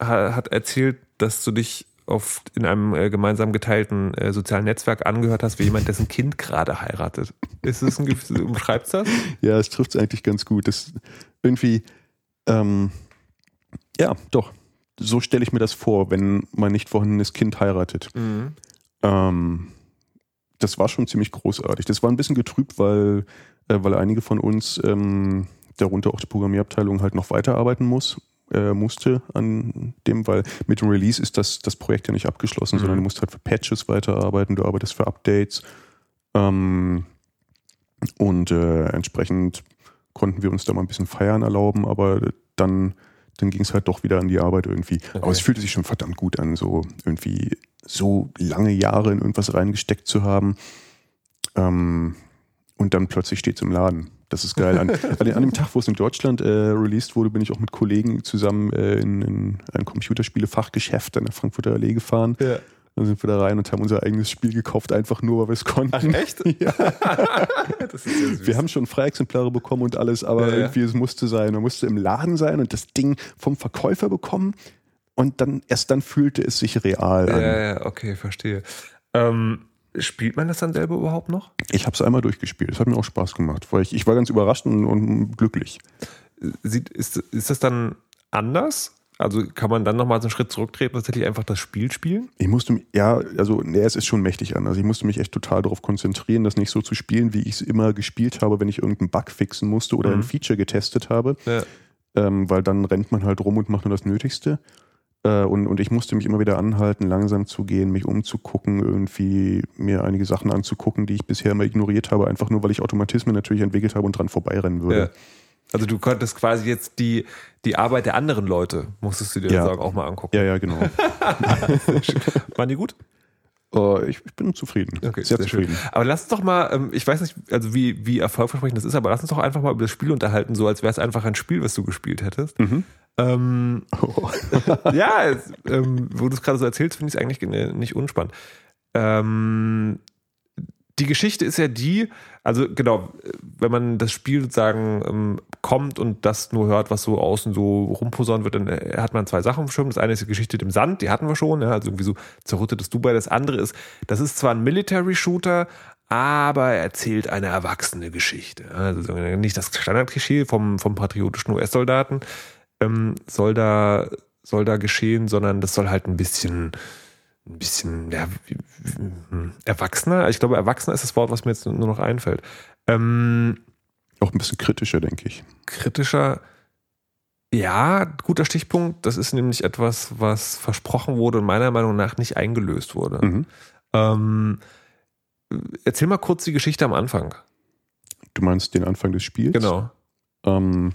[SPEAKER 2] ha- hat erzählt, dass du dich auf, in einem äh, gemeinsam geteilten äh, sozialen Netzwerk angehört hast, wie jemand, dessen Kind gerade heiratet. Ist es ein Gefühl, umschreibst das?
[SPEAKER 3] Ja, es trifft es eigentlich ganz gut. Das irgendwie, ähm, ja, doch. So stelle ich mir das vor, wenn mein nicht vorhandenes Kind heiratet.
[SPEAKER 2] Mhm.
[SPEAKER 3] Ähm, das war schon ziemlich großartig. Das war ein bisschen getrübt, weil, äh, weil einige von uns, ähm, darunter auch die Programmierabteilung, halt noch weiterarbeiten muss, äh, musste an dem, weil mit dem Release ist das, das Projekt ja nicht abgeschlossen,
[SPEAKER 2] Mhm.
[SPEAKER 3] sondern du musst halt für Patches weiterarbeiten, du arbeitest für Updates. Ähm, und äh, entsprechend konnten wir uns da mal ein bisschen feiern erlauben, aber dann, dann ging es halt doch wieder an die Arbeit irgendwie. Aber es fühlte sich schon verdammt gut an, so irgendwie so lange Jahre in irgendwas reingesteckt zu haben. Ähm, und dann plötzlich steht es im Laden. Das ist geil. An, an dem Tag, wo es in Deutschland äh, released wurde, bin ich auch mit Kollegen zusammen äh, in, in ein Computerspiele-Fachgeschäft an der Frankfurter Allee gefahren.
[SPEAKER 2] Ja.
[SPEAKER 3] Dann sind wir da rein und haben unser eigenes Spiel gekauft, einfach nur, weil wir es konnten.
[SPEAKER 2] Ach, echt?
[SPEAKER 3] Ja.
[SPEAKER 2] Ja.
[SPEAKER 3] Wir haben schon Freiexemplare bekommen und alles, aber
[SPEAKER 2] ja.
[SPEAKER 3] irgendwie es musste sein. Man musste im Laden sein und das Ding vom Verkäufer bekommen und dann erst dann fühlte es sich real an.
[SPEAKER 2] ja, ja, okay, verstehe. Ähm, spielt man das dann selber überhaupt noch?
[SPEAKER 3] Ich habe es einmal durchgespielt. Es hat mir auch Spaß gemacht, weil ich, ich war ganz überrascht und, und glücklich.
[SPEAKER 2] Sieht, ist, ist das dann anders? Also kann man dann nochmal so einen Schritt zurücktreten und tatsächlich einfach das Spiel spielen?
[SPEAKER 3] Ich musste mich, ja, also nee, es ist schon mächtig an. Also ich musste mich echt total darauf konzentrieren, das nicht so zu spielen, wie ich es immer gespielt habe, wenn ich irgendeinen Bug fixen musste oder
[SPEAKER 2] Mhm.
[SPEAKER 3] ein Feature getestet habe.
[SPEAKER 2] Ja.
[SPEAKER 3] ähm, weil dann rennt man halt rum und macht nur das Nötigste. Äh, und, und ich musste mich immer wieder anhalten, langsam zu gehen, mich umzugucken, irgendwie mir einige Sachen anzugucken, die ich bisher immer ignoriert habe, einfach nur, weil ich Automatismen natürlich entwickelt habe und dran vorbeirennen würde.
[SPEAKER 2] Ja. Also du konntest quasi jetzt die, die Arbeit der anderen Leute, musstest du dir
[SPEAKER 3] Ja.
[SPEAKER 2] sagen, auch mal angucken.
[SPEAKER 3] Ja, ja, genau.
[SPEAKER 2] Waren die gut?
[SPEAKER 3] Äh, ich, ich bin zufrieden.
[SPEAKER 2] Okay,
[SPEAKER 3] sehr,
[SPEAKER 2] sehr schön.
[SPEAKER 3] zufrieden.
[SPEAKER 2] Aber lass uns doch mal, ähm, ich weiß nicht, also wie, wie erfolgversprechend das ist, aber lass uns doch einfach mal über das Spiel unterhalten, so als wäre es einfach ein Spiel, was du gespielt hättest.
[SPEAKER 3] Mhm.
[SPEAKER 2] Ähm,
[SPEAKER 3] Oh.
[SPEAKER 2] ja, ähm, wo du es gerade so erzählst, finde ich es eigentlich nicht unspannend. Ähm, die Geschichte ist ja die, also genau, wenn man das Spiel sozusagen ähm, kommt und das nur hört, was so außen so rumposaunt wird, dann äh, hat man zwei Sachen Schirm. Das eine ist die Geschichte dem Sand, die hatten wir schon, ja, also irgendwie so zerrüttetes Dubai. Das andere ist, das ist zwar ein Military-Shooter, aber er erzählt eine erwachsene Geschichte. Also so nicht das Standardklischee vom, vom patriotischen US-Soldaten ähm, soll da soll da geschehen, sondern das soll halt ein bisschen ein bisschen ja, erwachsener. Ich glaube, erwachsener ist das Wort, was mir jetzt nur noch einfällt. Ähm,
[SPEAKER 3] Auch ein bisschen kritischer, denke ich.
[SPEAKER 2] kritischer. Ja, guter Stichpunkt. Das ist nämlich etwas, was versprochen wurde und meiner Meinung nach nicht eingelöst wurde.
[SPEAKER 3] Mhm.
[SPEAKER 2] Ähm, erzähl mal kurz die Geschichte am Anfang.
[SPEAKER 3] Du meinst den Anfang des Spiels?
[SPEAKER 2] Genau.
[SPEAKER 3] Ähm,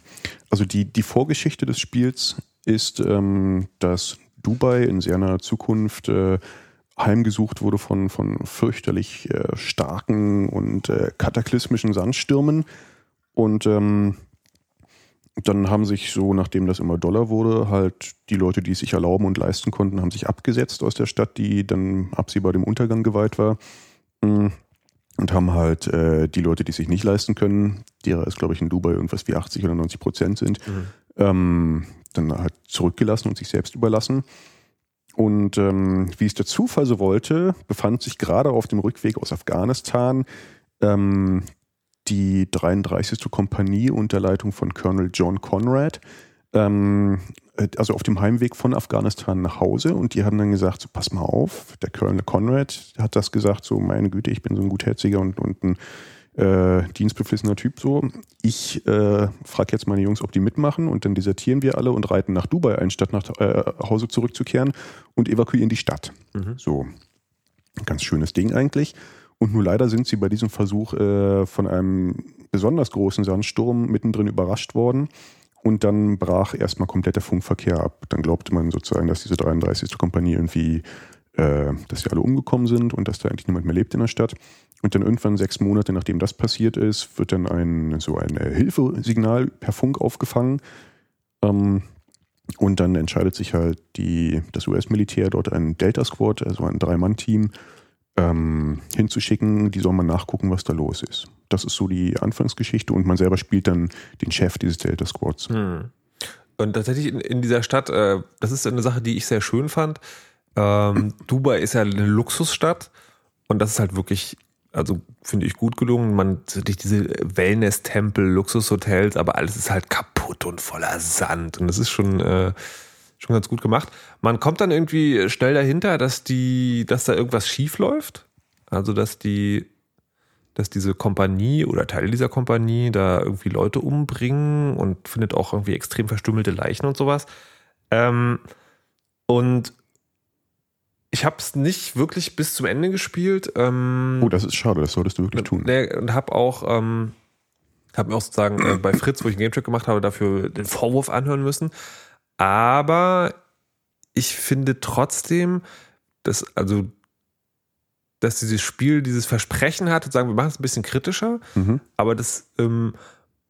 [SPEAKER 3] also die, die Vorgeschichte des Spiels ist, ähm, dass Dubai in sehr naher Zukunft äh, heimgesucht wurde von, von fürchterlich äh, starken und äh, kataklysmischen Sandstürmen. Und ähm, dann haben sich so, nachdem das immer Dollar wurde, halt die Leute, die es sich erlauben und leisten konnten, haben sich abgesetzt aus der Stadt, die dann absehbar dem Untergang geweiht war. Mm. Und haben halt äh, die Leute, die sich nicht leisten können, derer es, glaube ich, in Dubai irgendwas wie 80 oder 90 Prozent sind, ähm, dann halt zurückgelassen und sich selbst überlassen. Und ähm, wie es der Zufall so wollte, befand sich gerade auf dem Rückweg aus Afghanistan ähm, die 33. Kompanie unter Leitung von Colonel John Conrad, ähm, also auf dem Heimweg von Afghanistan nach Hause. Und die haben dann gesagt, so pass mal auf, der Colonel Conrad hat das gesagt, so meine Güte, ich bin so ein gutherziger und, und ein äh, dienstbeflissener Typ so. Ich äh, frage jetzt meine Jungs, ob die mitmachen und dann desertieren wir alle und reiten nach Dubai ein, statt nach äh, Hause zurückzukehren und evakuieren die Stadt.
[SPEAKER 2] Mhm.
[SPEAKER 3] So, ganz schönes Ding eigentlich. Und nur leider sind sie bei diesem Versuch äh, von einem besonders großen Sandsturm mittendrin überrascht worden. Und dann brach erstmal komplett der Funkverkehr ab. Dann glaubte man sozusagen, dass diese 33. Kompanie irgendwie, äh, dass sie alle umgekommen sind und dass da eigentlich niemand mehr lebt in der Stadt. Und dann irgendwann sechs Monate nachdem das passiert ist, wird dann ein so ein äh, Hilfesignal per Funk aufgefangen. Ähm, und dann entscheidet sich halt die, das US-Militär dort ein Delta Squad, also ein Drei-Mann-Team, ähm, hinzuschicken, die soll man nachgucken, was da los ist. Das ist so die Anfangsgeschichte und man selber spielt dann den Chef dieses Delta Squads.
[SPEAKER 2] Hm. Und tatsächlich in, in dieser Stadt, äh, das ist eine Sache, die ich sehr schön fand. Ähm, Dubai ist ja eine Luxusstadt und das ist halt wirklich, also finde ich gut gelungen. Man durch diese Wellness-Tempel, Luxushotels, aber alles ist halt kaputt und voller Sand und das ist schon äh, schon ganz gut gemacht. Man kommt dann irgendwie schnell dahinter, dass die, dass da irgendwas schief läuft. Also dass die, dass diese Kompanie oder Teile dieser Kompanie da irgendwie Leute umbringen und findet auch irgendwie extrem verstümmelte Leichen und sowas. Ähm, und ich habe es nicht wirklich bis zum Ende gespielt. Ähm,
[SPEAKER 3] Oh, das ist schade, das solltest du wirklich tun.
[SPEAKER 2] Nee, und habe auch, ähm, hab mir auch sozusagen äh, bei Fritz, wo ich einen Gamecheck gemacht habe, dafür den Vorwurf anhören müssen. Aber ich finde trotzdem, dass, also, dass dieses Spiel dieses Versprechen hat, zu sagen, wir machen es ein bisschen kritischer,
[SPEAKER 3] Mhm.
[SPEAKER 2] aber das, ähm,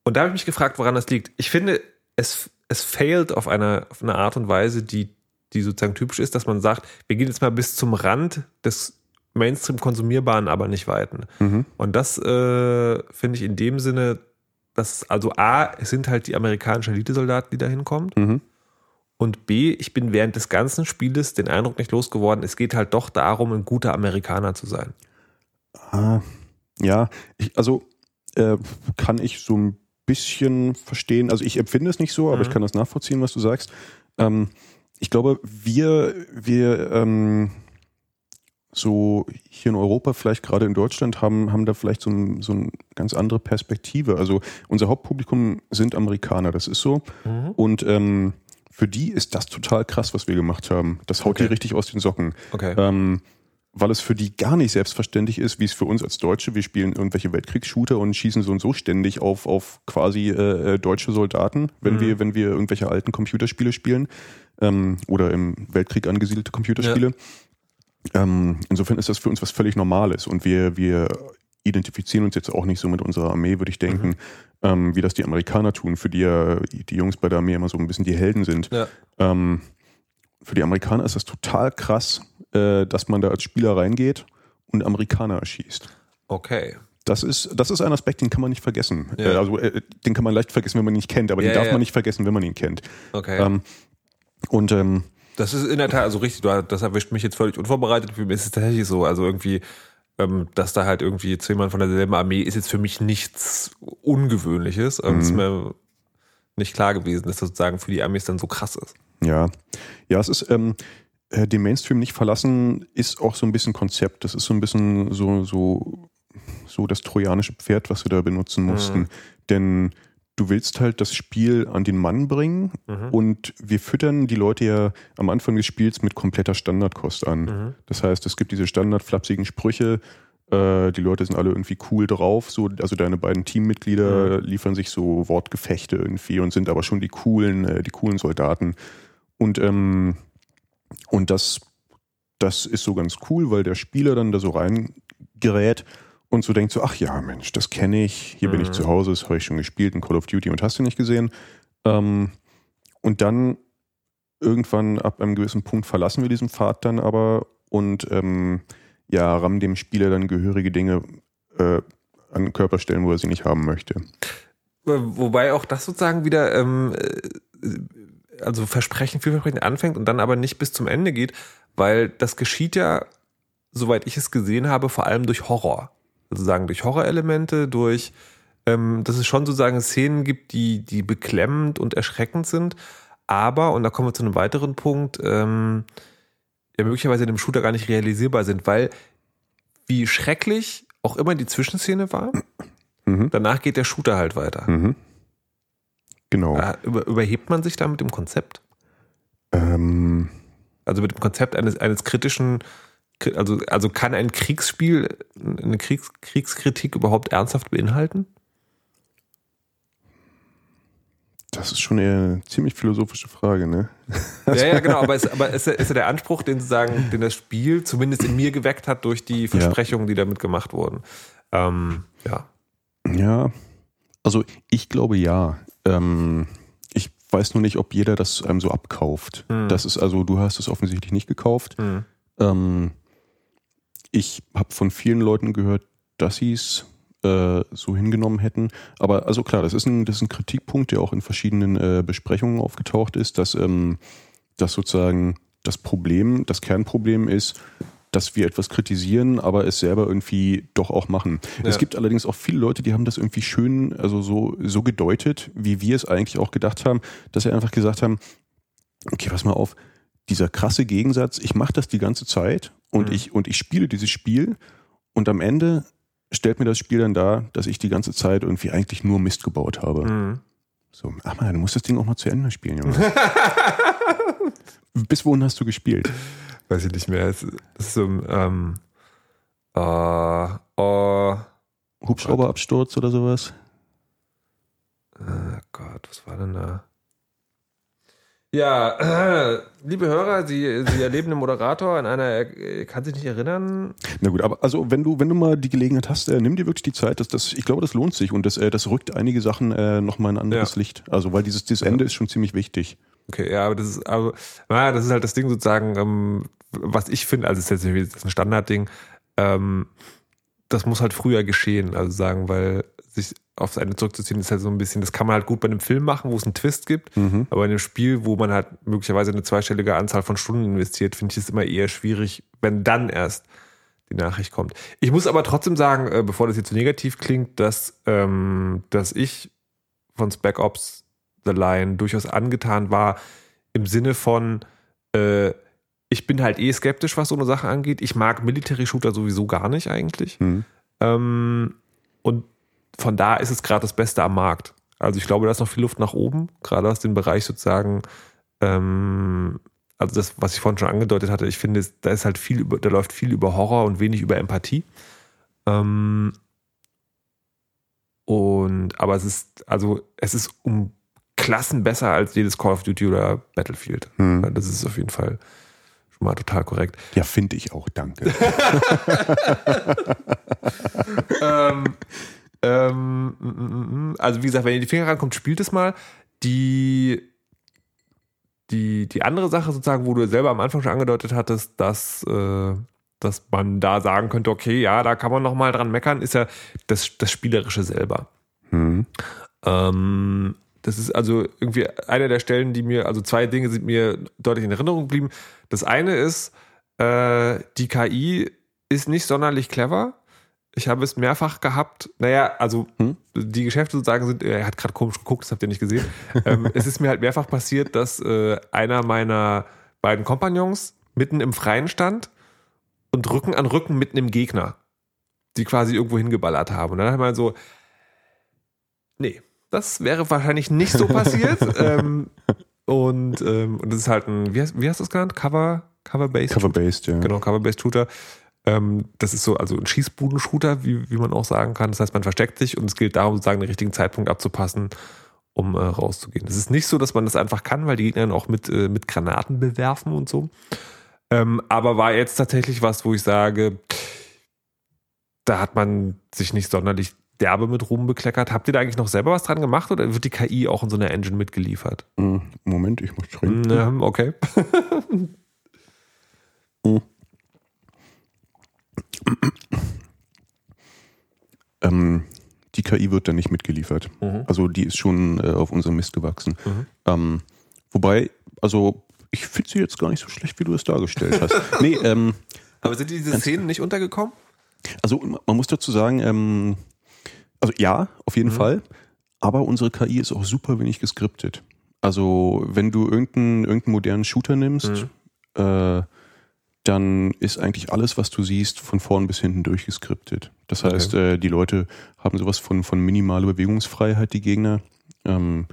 [SPEAKER 2] und da habe ich mich gefragt, woran das liegt. Ich finde, es, es failt auf eine, auf eine Art und Weise, die, die sozusagen typisch ist, dass man sagt, wir gehen jetzt mal bis zum Rand des Mainstream konsumierbaren, aber nicht weiten.
[SPEAKER 3] Mhm.
[SPEAKER 2] Und das äh, finde ich in dem Sinne, dass also A, es sind halt die amerikanischen Elitesoldaten, die da hinkommen.
[SPEAKER 3] Mhm.
[SPEAKER 2] Und B, ich bin während des ganzen Spieles den Eindruck nicht losgeworden, es geht halt doch darum, ein guter Amerikaner zu sein.
[SPEAKER 3] Ah, ja, ich, also äh, kann ich so ein bisschen verstehen. Also ich empfinde es nicht so, aber
[SPEAKER 2] Mhm.
[SPEAKER 3] ich kann das nachvollziehen, was du sagst. Ähm, ich glaube, wir, wir ähm, so hier in Europa, vielleicht gerade in Deutschland, haben, haben da vielleicht so, ein, so eine ganz andere Perspektive. Also unser Hauptpublikum sind Amerikaner, das ist so. Und ähm, für die ist das total krass, was wir gemacht haben. Das haut
[SPEAKER 2] Okay.
[SPEAKER 3] die richtig aus den Socken.
[SPEAKER 2] Okay.
[SPEAKER 3] Ähm, weil es für die gar nicht selbstverständlich ist, wie es für uns als Deutsche, wir spielen irgendwelche Weltkriegsshooter und schießen so und so ständig auf, auf quasi äh, äh, deutsche Soldaten, wenn
[SPEAKER 2] Mhm.
[SPEAKER 3] wir, wenn wir irgendwelche alten Computerspiele spielen ähm, oder im Weltkrieg angesiedelte Computerspiele. Ähm, insofern ist das für uns was völlig Normales und wir, wir identifizieren uns jetzt auch nicht so mit unserer Armee, würde ich denken,
[SPEAKER 2] Mhm.
[SPEAKER 3] ähm, wie das die Amerikaner tun, für die ja die Jungs bei der Armee immer so ein bisschen die Helden sind.
[SPEAKER 2] Ja.
[SPEAKER 3] Ähm, für die Amerikaner ist das total krass, äh, dass man da als Spieler reingeht und Amerikaner erschießt.
[SPEAKER 2] Okay.
[SPEAKER 3] Das ist, das ist ein Aspekt, den kann man nicht vergessen.
[SPEAKER 2] Ja.
[SPEAKER 3] Äh, also äh, den kann man leicht vergessen, wenn man ihn nicht kennt, aber
[SPEAKER 2] Ja,
[SPEAKER 3] den darf
[SPEAKER 2] ja.
[SPEAKER 3] man nicht vergessen, wenn man ihn kennt.
[SPEAKER 2] Okay.
[SPEAKER 3] Ähm, und ähm,
[SPEAKER 2] Das ist in der Tat, also richtig, das erwischt mich jetzt völlig unvorbereitet. Für mich ist es tatsächlich so. Also irgendwie, ähm, dass da halt irgendwie jemand von derselben Armee ist jetzt für mich nichts Ungewöhnliches. Ähm,
[SPEAKER 3] Mhm.
[SPEAKER 2] Ist mir nicht klar gewesen, dass das sozusagen für die Amis dann so krass ist.
[SPEAKER 3] Ja, ja, es ist ähm, äh, den Mainstream nicht verlassen, ist auch so ein bisschen Konzept. Das ist so ein bisschen so so so das trojanische Pferd, was wir da benutzen mussten. Denn du willst halt das Spiel an den Mann bringen und wir füttern die Leute ja am Anfang des Spiels mit kompletter Standardkost an. Das heißt, es gibt diese standardflapsigen Sprüche. äh, Die Leute sind alle irgendwie cool drauf, so, also deine beiden Teammitglieder liefern sich so Wortgefechte irgendwie und sind aber schon die coolen, äh, die coolen Soldaten. Und, ähm, und das, das ist so ganz cool, weil der Spieler dann da so reingerät und so denkt so, ach ja, Mensch, das kenne ich, hier bin ich
[SPEAKER 2] Mhm.
[SPEAKER 3] zu Hause, das habe ich schon gespielt in Call of Duty und hast du nicht gesehen. Ähm, und dann irgendwann ab einem gewissen Punkt verlassen wir diesen Pfad dann aber und ähm, ja, rammen dem Spieler dann gehörige Dinge äh, an Körperstellen, wo er sie nicht haben möchte.
[SPEAKER 2] Wobei auch das sozusagen wieder, ähm, äh, also Versprechen, vielversprechend anfängt und dann aber nicht bis zum Ende geht, weil das geschieht ja, soweit ich es gesehen habe, vor allem durch Horror. Sozusagen durch Horrorelemente, durch, ähm, dass es schon sozusagen Szenen gibt, die, die beklemmend und erschreckend sind, aber, und da kommen wir zu einem weiteren Punkt, ähm, ja möglicherweise in dem Shooter gar nicht realisierbar sind, weil wie schrecklich auch immer die Zwischenszene war,
[SPEAKER 3] Mhm.
[SPEAKER 2] danach geht der Shooter halt weiter.
[SPEAKER 3] Mhm. Genau.
[SPEAKER 2] Äh, über, überhebt man sich da mit dem Konzept?
[SPEAKER 3] Ähm,
[SPEAKER 2] Also mit dem Konzept eines, eines kritischen, also, also kann ein Kriegsspiel eine Kriegs, Kriegskritik überhaupt ernsthaft beinhalten?
[SPEAKER 3] das ist schon eher eine ziemlich philosophische Frage, ne?
[SPEAKER 2] Ja, ja, genau, aber, es, aber es ist ja der Anspruch, den sozusagen, den das Spiel zumindest in mir geweckt hat durch die Versprechungen, die damit gemacht wurden. Ähm, ja.
[SPEAKER 3] Ja, also ich glaube ja. Ähm, ich weiß nur nicht, ob jeder das einem so abkauft.
[SPEAKER 2] Hm.
[SPEAKER 3] Das ist also, du hast es offensichtlich nicht gekauft.
[SPEAKER 2] Hm.
[SPEAKER 3] Ähm, ich habe von vielen Leuten gehört, dass sie es äh, so hingenommen hätten. Aber also klar, das ist ein, das ist ein Kritikpunkt, der auch in verschiedenen äh, Besprechungen aufgetaucht ist, dass, ähm, dass sozusagen das Problem, das Kernproblem ist, dass wir etwas kritisieren, aber es selber irgendwie doch auch machen.
[SPEAKER 2] Ja.
[SPEAKER 3] Es gibt allerdings auch viele Leute, die haben das irgendwie schön, also so, so gedeutet, wie wir es eigentlich auch gedacht haben, dass sie einfach gesagt haben, okay, pass mal auf, dieser krasse Gegensatz, ich mache das die ganze Zeit und,
[SPEAKER 2] Mhm.
[SPEAKER 3] ich, und ich spiele dieses Spiel und am Ende stellt mir das Spiel dann dar, dass ich die ganze Zeit irgendwie eigentlich nur Mist gebaut habe.
[SPEAKER 2] Mhm.
[SPEAKER 3] So, ach mal, du musst das Ding auch mal zu Ende spielen, Junge. Bis wohin hast du gespielt?
[SPEAKER 2] Weiß ich nicht mehr. Es ist so ein, ähm, äh, oh,
[SPEAKER 3] Hubschrauberabsturz oder sowas?
[SPEAKER 2] äh, Gott, was war denn da? Ja, äh, liebe Hörer, Sie, Sie erleben den Moderator in einer, er kann sich nicht erinnern.
[SPEAKER 3] Na gut, aber also wenn du, wenn du mal die Gelegenheit hast, äh, nimm dir wirklich die Zeit, das, das, ich glaube, das lohnt sich und das, äh, das rückt einige Sachen äh, nochmal in ein anderes
[SPEAKER 2] Ja.
[SPEAKER 3] Licht. Also weil dieses, dieses Ende ist schon ziemlich wichtig.
[SPEAKER 2] Okay, ja, aber das ist, aber, naja, das ist halt das Ding sozusagen, ähm, was ich finde, also es ist jetzt das ein Standardding, ähm, das muss halt früher geschehen, also sagen, weil sich aufs Ende zurückzuziehen ist halt so ein bisschen, das kann man halt gut bei einem Film machen, wo es einen Twist gibt,
[SPEAKER 3] Mhm.
[SPEAKER 2] aber in einem Spiel, wo man halt möglicherweise eine zweistellige Anzahl von Stunden investiert, finde ich es immer eher schwierig, wenn dann erst die Nachricht kommt. Ich muss aber trotzdem sagen, äh, bevor das jetzt zu negativ klingt, dass, ähm, dass ich von Spec Ops The Line durchaus angetan war, im Sinne von, äh, ich bin halt eh skeptisch, was so eine Sache angeht. Ich mag Military Shooter sowieso gar nicht eigentlich.
[SPEAKER 3] Mhm.
[SPEAKER 2] Ähm, und von da ist es gerade das Beste am Markt. Also ich glaube, da ist noch viel Luft nach oben, gerade aus dem Bereich sozusagen, ähm, also das, was ich vorhin schon angedeutet hatte, ich finde, da ist halt viel über, da läuft viel über Horror und wenig über Empathie. Ähm, und aber es ist, also es ist um Klassen besser als jedes Call of Duty oder Battlefield.
[SPEAKER 3] Mhm.
[SPEAKER 2] Das ist auf jeden Fall schon mal total korrekt.
[SPEAKER 3] Ja, finde ich auch, danke.
[SPEAKER 2] ähm, ähm, mm, mm, mm. also wie gesagt, wenn ihr die Finger rankommt, spielt es mal. Die, die, die andere Sache sozusagen, wo du selber am Anfang schon angedeutet hattest, dass, äh, dass man da sagen könnte, okay, ja, da kann man noch mal dran meckern, ist ja das, das Spielerische selber.
[SPEAKER 3] Mhm.
[SPEAKER 2] Ähm, das ist also irgendwie eine der Stellen, die mir, also zwei Dinge sind mir deutlich in Erinnerung geblieben. Das eine ist, äh, die KI ist nicht sonderlich clever. Ich habe es mehrfach gehabt. Naja, also
[SPEAKER 3] Hm?
[SPEAKER 2] die Geschäfte sozusagen sind, er hat gerade komisch geguckt, das habt ihr nicht gesehen. ähm, es ist mir halt mehrfach passiert, dass äh, einer meiner beiden Kompagnons mitten im Freien stand und Rücken an Rücken mitten im Gegner, die quasi irgendwo hingeballert haben. Und dann hat man so, nee, das wäre wahrscheinlich nicht so passiert. ähm, und, ähm, und das ist halt ein, wie hast, wie hast du es genannt? Cover, Cover-Based?
[SPEAKER 3] Cover-based, ja.
[SPEAKER 2] Genau, Cover-Based Shooter. Ähm, das ist so, also ein Schießbuden-Shooter, wie, wie man auch sagen kann. Das heißt, man versteckt sich und es gilt darum, sozusagen den richtigen Zeitpunkt abzupassen, um äh, rauszugehen. Es ist nicht so, dass man das einfach kann, weil die Gegner dann auch mit, äh, mit Granaten bewerfen und so. Ähm, aber war jetzt tatsächlich was, wo ich sage, da hat man sich nicht sonderlich derbe mit Ruhm bekleckert. Habt ihr da eigentlich noch selber was dran gemacht oder wird die KI auch in so einer Engine mitgeliefert?
[SPEAKER 3] Mhm. Moment, ich muss trinken.
[SPEAKER 2] Ähm, okay.
[SPEAKER 3] Ähm, die KI wird da nicht mitgeliefert.
[SPEAKER 2] Mhm.
[SPEAKER 3] Also die ist schon äh, auf unserem Mist gewachsen.
[SPEAKER 2] Mhm.
[SPEAKER 3] Ähm, wobei, also ich finde sie jetzt gar nicht so schlecht, wie du es dargestellt hast. nee, ähm,
[SPEAKER 2] Aber sind diese Szenen nicht untergekommen?
[SPEAKER 3] also man muss dazu sagen, ähm, also ja, auf jeden
[SPEAKER 2] Mhm.
[SPEAKER 3] Fall, aber unsere KI ist auch super wenig geskriptet. Also wenn du irgendeinen, irgendeinen modernen Shooter nimmst,
[SPEAKER 2] Mhm.
[SPEAKER 3] äh, dann ist eigentlich alles, was du siehst, von vorn bis hinten durchgeskriptet. Das
[SPEAKER 2] Okay.
[SPEAKER 3] heißt, äh, die Leute haben sowas von, von minimaler Bewegungsfreiheit, die Gegner. Ähm,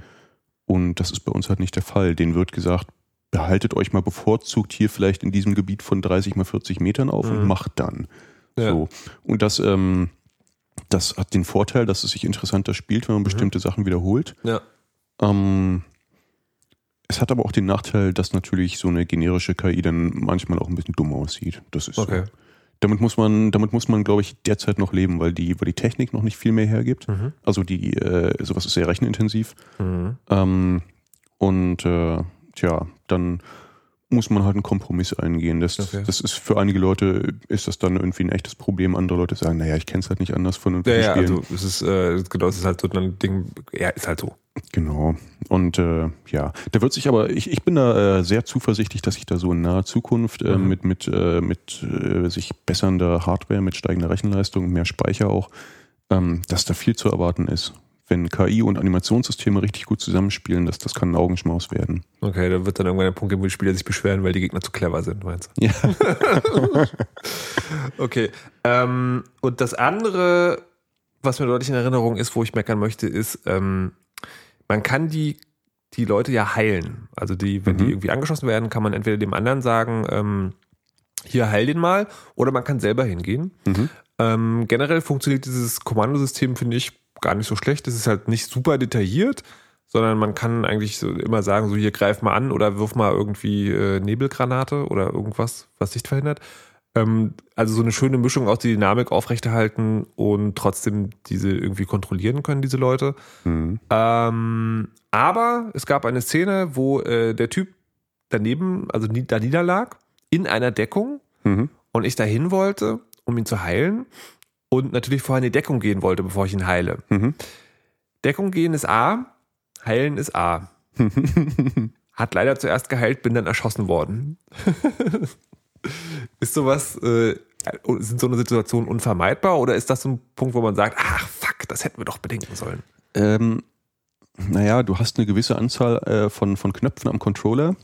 [SPEAKER 3] und das ist bei uns halt nicht der Fall. Denen wird gesagt, behaltet euch mal bevorzugt hier vielleicht in diesem Gebiet von 30 mal 40 Metern auf und
[SPEAKER 2] Mhm.
[SPEAKER 3] macht dann.
[SPEAKER 2] Ja.
[SPEAKER 3] So. Und das, ähm, das hat den Vorteil, dass es sich interessanter spielt, wenn man bestimmte Sachen wiederholt.
[SPEAKER 2] Ja.
[SPEAKER 3] Ähm, es hat aber auch den Nachteil, dass natürlich so eine generische KI dann manchmal auch ein bisschen dumm aussieht. Das ist
[SPEAKER 2] Okay.
[SPEAKER 3] so. Damit muss man, damit muss man, glaube ich, derzeit noch leben, weil die, weil die Technik noch nicht viel mehr hergibt.
[SPEAKER 2] Mhm.
[SPEAKER 3] Also die, äh, sowas ist sehr rechenintensiv.
[SPEAKER 2] Mhm.
[SPEAKER 3] Ähm, und äh, tja, dann muss man halt einen Kompromiss eingehen. Das,
[SPEAKER 2] Okay.
[SPEAKER 3] das ist für einige Leute ist das dann irgendwie ein echtes Problem. Andere Leute sagen, naja, ich kenne es halt nicht anders von
[SPEAKER 2] Ja,
[SPEAKER 3] irgendwelchen
[SPEAKER 2] ja,
[SPEAKER 3] Spielen.
[SPEAKER 2] also es ist, äh, genau, es ist halt so ein Ding, ja, ist halt so.
[SPEAKER 3] Genau. Und äh, ja, da wird sich aber, ich, ich bin da äh, sehr zuversichtlich, dass sich da so in naher Zukunft äh,
[SPEAKER 2] Mhm.
[SPEAKER 3] mit, mit, äh, mit äh, sich bessernder Hardware, mit steigender Rechenleistung, mehr Speicher auch, ähm, dass da viel zu erwarten ist. Wenn KI und Animationssysteme richtig gut zusammenspielen, dass das kann ein Augenschmaus werden.
[SPEAKER 2] Okay, da wird dann irgendwann der Punkt geben, wo die Spieler sich beschweren, weil die Gegner zu clever sind, meinst du?
[SPEAKER 3] Ja.
[SPEAKER 2] Okay. Ähm, und das andere, was mir deutlich in Erinnerung ist, wo ich meckern möchte, ist, ähm, man kann die, die Leute ja heilen. Also die, wenn die
[SPEAKER 3] Mhm.
[SPEAKER 2] irgendwie angeschossen werden, kann man entweder dem anderen sagen, ähm, hier heil den mal, oder man kann selber hingehen.
[SPEAKER 3] Mhm.
[SPEAKER 2] Ähm, generell funktioniert dieses Kommandosystem, finde ich, gar nicht so schlecht. Es ist halt nicht super detailliert, sondern man kann eigentlich so immer sagen, so hier greif mal an oder wirf mal irgendwie äh, Nebelgranate oder irgendwas, was Sicht verhindert. Ähm, also so eine schöne Mischung aus die Dynamik aufrechterhalten und trotzdem diese irgendwie kontrollieren können, diese Leute.
[SPEAKER 3] Mhm.
[SPEAKER 2] Ähm, aber es gab eine Szene, wo äh, der Typ daneben, also da niederlag, in einer Deckung
[SPEAKER 3] Mhm.
[SPEAKER 2] und ich dahin wollte, um ihn zu heilen und natürlich vorher in die Deckung gehen wollte, bevor ich ihn heile.
[SPEAKER 3] Mhm.
[SPEAKER 2] Deckung gehen ist A, heilen ist A. Hat leider zuerst geheilt, bin dann erschossen worden. ist sowas, äh, sind so eine Situation unvermeidbar oder ist das so ein Punkt, wo man sagt, ach fuck, das hätten wir doch bedenken sollen?
[SPEAKER 3] Ähm, naja, du hast eine gewisse Anzahl äh, von, von Knöpfen am Controller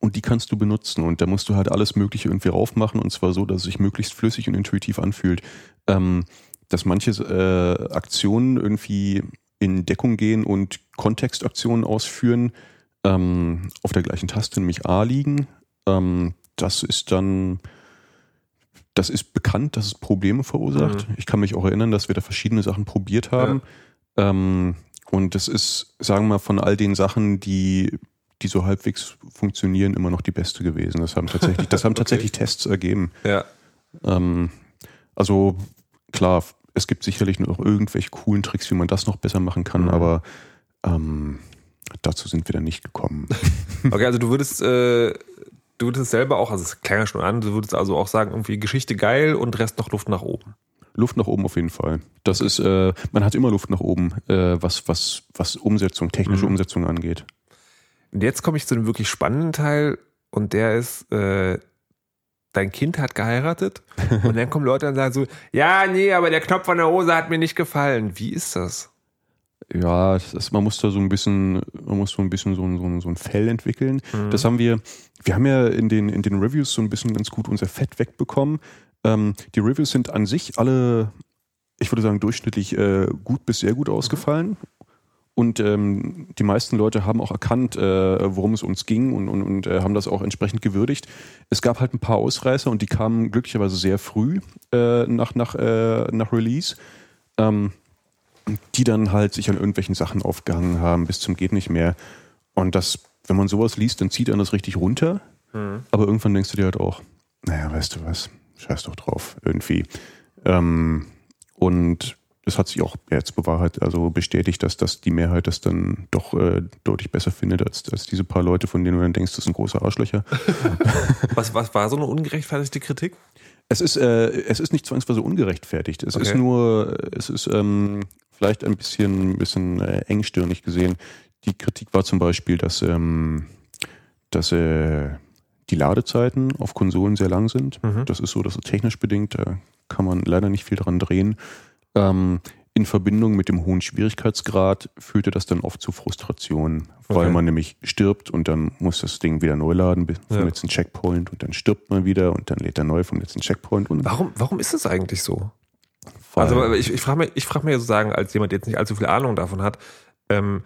[SPEAKER 3] und die kannst du benutzen und da musst du halt alles Mögliche irgendwie raufmachen und zwar so, dass es sich möglichst flüssig und intuitiv anfühlt. Ähm, dass manche äh, Aktionen irgendwie in Deckung gehen und Kontextaktionen ausführen, ähm, auf der gleichen Taste, nämlich A liegen. Ähm, das ist dann, das ist bekannt, dass es Probleme verursacht.
[SPEAKER 2] Mhm.
[SPEAKER 3] Ich kann mich auch erinnern, dass wir da verschiedene Sachen probiert haben. Ähm, und das ist, sagen wir mal, von all den Sachen, die, die so halbwegs funktionieren, immer noch die beste gewesen. Das haben tatsächlich, das haben
[SPEAKER 2] Okay.
[SPEAKER 3] tatsächlich Tests ergeben.
[SPEAKER 2] Ja.
[SPEAKER 3] Ähm, also klar, es gibt sicherlich noch irgendwelche coolen Tricks, wie man das noch besser machen kann,
[SPEAKER 2] Mhm.
[SPEAKER 3] aber ähm, dazu sind wir dann nicht gekommen.
[SPEAKER 2] Okay, also du würdest, äh, du würdest selber auch, also es klang ja schon an, du würdest also auch sagen, irgendwie Geschichte geil und Rest noch Luft nach oben.
[SPEAKER 3] Luft nach oben auf jeden Fall. Das ist, äh, man hat immer Luft nach oben, äh, was, was, was Umsetzung, technische
[SPEAKER 2] Mhm.
[SPEAKER 3] Umsetzung angeht.
[SPEAKER 2] Und jetzt komme ich zu dem wirklich spannenden Teil und der ist, äh, dein Kind hat geheiratet und dann kommen Leute und sagen so, ja, nee, aber der Knopf an der Hose hat mir nicht gefallen. Wie ist das?
[SPEAKER 3] Ja, ist, man muss da so ein bisschen, man muss so ein bisschen so ein, so ein, so ein Fell entwickeln.
[SPEAKER 2] Mhm.
[SPEAKER 3] Das haben wir, wir haben ja in den, in den Reviews so ein bisschen ganz gut unser Fett wegbekommen. Ähm, die Reviews sind an sich alle, ich würde sagen, durchschnittlich äh, gut bis sehr gut ausgefallen. Und ähm, die meisten Leute haben auch erkannt, äh, worum es uns ging und, und, und äh, haben das auch entsprechend gewürdigt. Es gab halt ein paar Ausreißer und die kamen glücklicherweise sehr früh äh, nach, nach, äh, nach Release. Ähm, die dann halt sich an irgendwelchen Sachen aufgehangen haben, bis zum geht nicht mehr. Und das, wenn man sowas liest, dann zieht einen das richtig runter.
[SPEAKER 2] Mhm.
[SPEAKER 3] Aber irgendwann denkst du dir halt auch, naja, weißt du was, scheiß doch drauf, irgendwie. Ähm, und es hat sich auch jetzt bewahrheit, also bestätigt, dass das die Mehrheit das dann doch äh, deutlich besser findet, als, als diese paar Leute, von denen du dann denkst, das sind große Arschlöcher.
[SPEAKER 2] Was, was war so eine ungerechtfertigte Kritik?
[SPEAKER 3] Es ist, äh, es ist nicht zwangsweise ungerechtfertigt. Es
[SPEAKER 2] Okay.
[SPEAKER 3] ist nur, es ist ähm, vielleicht ein bisschen, bisschen äh, engstirnig gesehen. Die Kritik war zum Beispiel, dass, ähm, dass äh, die Ladezeiten auf Konsolen sehr lang sind.
[SPEAKER 2] Mhm.
[SPEAKER 3] Das ist so, das ist technisch bedingt. Da kann man leider nicht viel dran drehen. Ähm, in Verbindung mit dem hohen Schwierigkeitsgrad führte das dann oft zu Frustration, weil
[SPEAKER 2] Okay.
[SPEAKER 3] man nämlich stirbt und dann muss das Ding wieder neu laden vom
[SPEAKER 2] Ja.
[SPEAKER 3] letzten Checkpoint und dann stirbt man wieder und dann lädt er neu vom letzten Checkpoint und
[SPEAKER 2] Warum, warum ist es eigentlich so? Also ich, ich frage mich, ich frage mich sozusagen, als jemand, der jetzt nicht allzu viel Ahnung davon hat, ähm,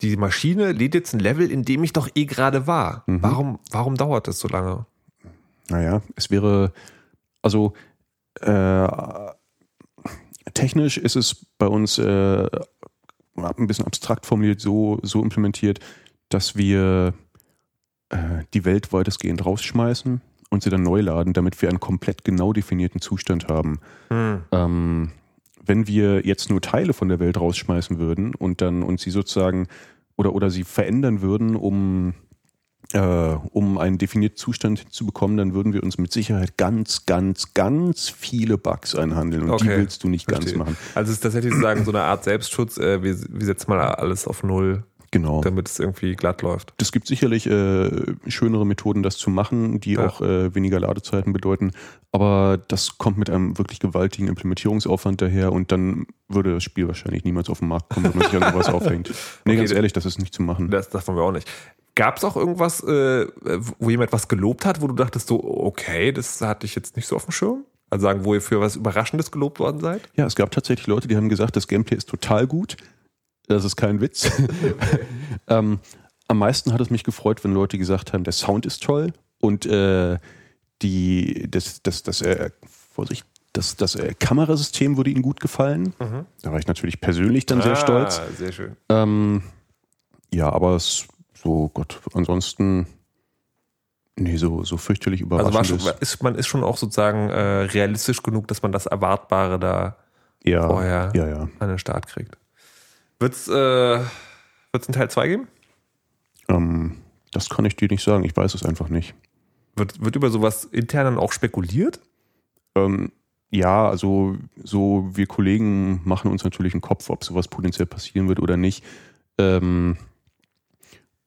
[SPEAKER 2] die Maschine lädt jetzt ein Level, in dem ich doch eh gerade war.
[SPEAKER 3] Mhm.
[SPEAKER 2] Warum, warum dauert das so lange?
[SPEAKER 3] Naja, es wäre, also äh, technisch ist es bei uns äh, ein bisschen abstrakt formuliert so, so implementiert, dass wir äh, die Welt weitestgehend rausschmeißen und sie dann neu laden, damit wir einen komplett genau definierten Zustand haben.
[SPEAKER 2] Hm.
[SPEAKER 3] Ähm, wenn wir jetzt nur Teile von der Welt rausschmeißen würden und dann und sie sozusagen oder, oder sie verändern würden, um äh, um einen definierten Zustand zu bekommen, dann würden wir uns mit Sicherheit ganz, ganz, ganz viele Bugs einhandeln und die
[SPEAKER 2] Okay.
[SPEAKER 3] willst du nicht ganz
[SPEAKER 2] Verstehe.
[SPEAKER 3] machen.
[SPEAKER 2] Also es ist tatsächlich sozusagen so eine Art Selbstschutz, äh, wir, wir setzen mal alles auf Null,
[SPEAKER 3] Genau.
[SPEAKER 2] damit es irgendwie glatt läuft.
[SPEAKER 3] Es gibt sicherlich äh, schönere Methoden, das zu machen, die
[SPEAKER 2] Ja.
[SPEAKER 3] auch äh, weniger Ladezeiten bedeuten. Aber das kommt mit einem wirklich gewaltigen Implementierungsaufwand daher und dann würde das Spiel wahrscheinlich niemals auf den Markt kommen, wenn man sich an sowas aufhängt. Nee,
[SPEAKER 2] Okay,
[SPEAKER 3] ganz ehrlich, das ist nicht zu machen.
[SPEAKER 2] Das davon wir auch nicht. Gab es auch irgendwas, äh, wo jemand was gelobt hat, wo du dachtest so, okay, das hatte ich jetzt nicht so auf dem Schirm? Also sagen, wo ihr für was Überraschendes gelobt worden seid?
[SPEAKER 3] Ja, es gab tatsächlich Leute, die haben gesagt, das Gameplay ist total gut. Das ist kein Witz. ähm, am meisten hat es mich gefreut, wenn Leute gesagt haben, der Sound ist toll und äh, die, das, das, das, äh, Vorsicht, das, das äh, Kamerasystem würde ihnen gut gefallen. Da war ich natürlich persönlich dann sehr
[SPEAKER 2] Ah,
[SPEAKER 3] stolz.
[SPEAKER 2] Sehr schön.
[SPEAKER 3] Ähm, ja, aber es so, Gott, ansonsten, nee, so, so fürchterlich
[SPEAKER 2] Also
[SPEAKER 3] überraschend
[SPEAKER 2] schon, ist, man ist schon auch sozusagen äh, realistisch genug, dass man das Erwartbare da
[SPEAKER 3] ja,
[SPEAKER 2] vorher
[SPEAKER 3] ja, ja.
[SPEAKER 2] an den Start kriegt. Wird's, äh, wird's einen Teil 2 geben?
[SPEAKER 3] Ähm, das kann ich dir nicht sagen. Ich weiß es einfach nicht.
[SPEAKER 2] Wird, wird über sowas intern dann auch spekuliert?
[SPEAKER 3] Ähm, ja, also so wir Kollegen machen uns natürlich einen Kopf, ob sowas potenziell passieren wird oder nicht. Ähm,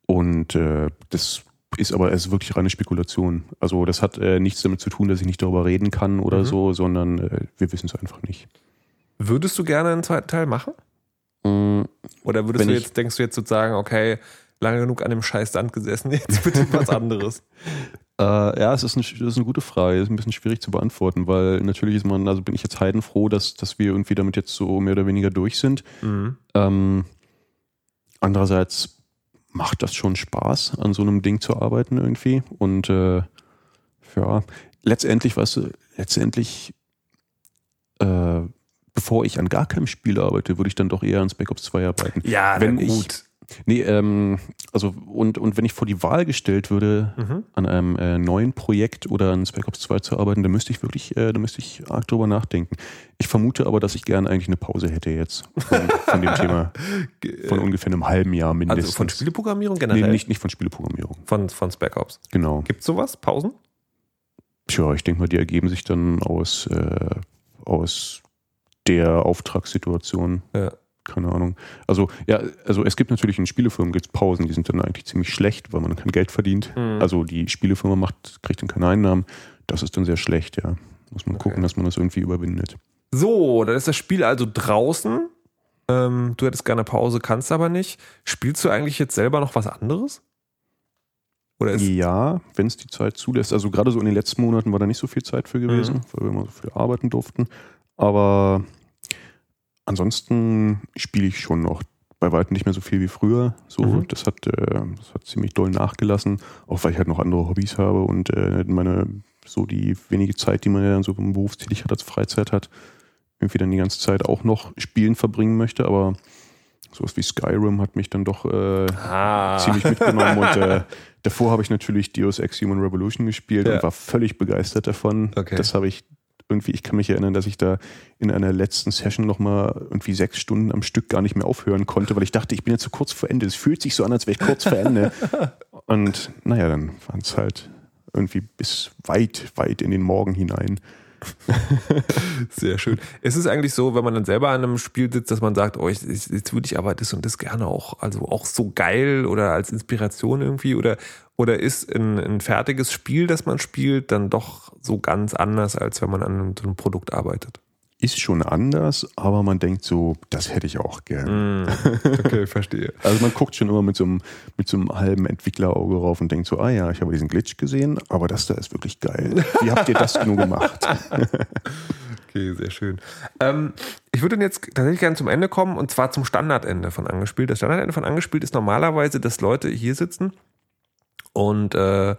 [SPEAKER 3] und äh, das ist aber es ist wirklich reine Spekulation. Also das hat äh, nichts damit zu tun, dass ich nicht darüber reden kann oder
[SPEAKER 2] Mhm.
[SPEAKER 3] so, sondern äh, wir wissen es einfach nicht.
[SPEAKER 2] Würdest du gerne einen zweiten Teil machen? Oder würdest
[SPEAKER 3] Wenn
[SPEAKER 2] du jetzt, denkst du jetzt sozusagen, okay, lange genug an dem scheiß Sand gesessen, jetzt bitte was anderes?
[SPEAKER 3] Äh, ja, es ist, eine, das ist eine gute Frage. Ist ein bisschen schwierig zu beantworten, weil natürlich ist man, also bin ich jetzt heidenfroh, dass, dass wir irgendwie damit jetzt so mehr oder weniger durch sind.
[SPEAKER 2] Mhm.
[SPEAKER 3] Ähm, andererseits macht das schon Spaß, an so einem Ding zu arbeiten irgendwie. Und äh, ja, letztendlich, weißt du, letztendlich, äh, bevor ich an gar keinem Spiel arbeite, würde ich dann doch eher an Spec Ops 2 arbeiten.
[SPEAKER 2] Ja,
[SPEAKER 3] Wenn
[SPEAKER 2] na
[SPEAKER 3] ich-
[SPEAKER 2] gut.
[SPEAKER 3] Nee, ähm, also und, und wenn ich vor die Wahl gestellt würde,
[SPEAKER 2] Mhm.
[SPEAKER 3] an einem äh, neuen Projekt oder an Spec Ops 2 zu arbeiten, dann müsste ich wirklich, äh, da müsste ich arg drüber nachdenken. Ich vermute aber, dass ich gerne eigentlich eine Pause hätte jetzt von, von dem Thema. Von ungefähr einem halben Jahr mindestens.
[SPEAKER 2] Also von Spieleprogrammierung generell?
[SPEAKER 3] Nee, nicht, nicht von Spieleprogrammierung.
[SPEAKER 2] Von, von Spec Ops.
[SPEAKER 3] Genau.
[SPEAKER 2] Gibt's sowas? Pausen?
[SPEAKER 3] Tja, ich denke mal, die ergeben sich dann aus, äh, aus der Auftragssituation.
[SPEAKER 2] Ja.
[SPEAKER 3] Keine Ahnung. Also, ja, also es gibt natürlich in Spielefirmen gibt's Pausen, die sind dann eigentlich ziemlich schlecht, weil man kein Geld verdient.
[SPEAKER 2] Mhm.
[SPEAKER 3] Also die Spielefirma macht, kriegt dann keine Einnahmen. Das ist dann sehr schlecht, ja. Muss man
[SPEAKER 2] Okay.
[SPEAKER 3] gucken, dass man das irgendwie überwindet.
[SPEAKER 2] So, dann ist das Spiel also draußen. Ähm, du hättest gerne Pause, kannst aber nicht. Spielst du eigentlich jetzt selber noch was anderes?
[SPEAKER 3] Ja, wenn es die Zeit zulässt. Also gerade so in den letzten Monaten war da nicht so viel Zeit für gewesen,
[SPEAKER 2] Mhm.
[SPEAKER 3] weil wir immer so viel arbeiten durften. Aber ansonsten spiele ich schon noch bei weitem nicht mehr so viel wie früher. So,
[SPEAKER 2] Mhm.
[SPEAKER 3] das hat, äh, das hat ziemlich doll nachgelassen, auch weil ich halt noch andere Hobbys habe und äh, meine so die wenige Zeit, die man ja dann so berufstätig hat als Freizeit hat, irgendwie dann die ganze Zeit auch noch spielen verbringen möchte. Aber sowas wie Skyrim hat mich dann doch äh,
[SPEAKER 2] ah,
[SPEAKER 3] ziemlich mitgenommen und äh, davor habe ich natürlich Deus Ex Human Revolution gespielt
[SPEAKER 2] Ja.
[SPEAKER 3] und war völlig begeistert davon.
[SPEAKER 2] Okay.
[SPEAKER 3] Das habe ich irgendwie, ich kann mich erinnern, dass ich da in einer letzten Session nochmal irgendwie sechs Stunden am Stück gar nicht mehr aufhören konnte, weil ich dachte, ich bin jetzt so kurz vor Ende. Es fühlt sich so an, als wäre ich kurz vor Ende. Und naja, dann waren es halt irgendwie bis weit, weit in den Morgen hinein.
[SPEAKER 2] Sehr schön. Ist es eigentlich so, wenn man dann selber an einem Spiel sitzt, dass man sagt, oh, ich, jetzt würde ich aber das und das gerne auch, also auch so geil oder als Inspiration irgendwie oder, oder ist ein, ein fertiges Spiel, das man spielt, dann doch so ganz anders, als wenn man an so einem Produkt arbeitet?
[SPEAKER 3] Ist schon anders, aber man denkt so, das hätte ich auch gern.
[SPEAKER 2] Mm, okay, verstehe.
[SPEAKER 3] Also man guckt schon immer mit so einem, mit so einem halben Entwicklerauge rauf und denkt so, ah ja, ich habe diesen Glitch gesehen, aber das da ist wirklich geil. Wie habt ihr das nur gemacht?
[SPEAKER 2] Okay, sehr schön. Ähm, ich würde jetzt tatsächlich gerne zum Ende kommen und zwar zum Standardende von Angespielt. Das Standardende von Angespielt ist normalerweise, dass Leute hier sitzen und, äh,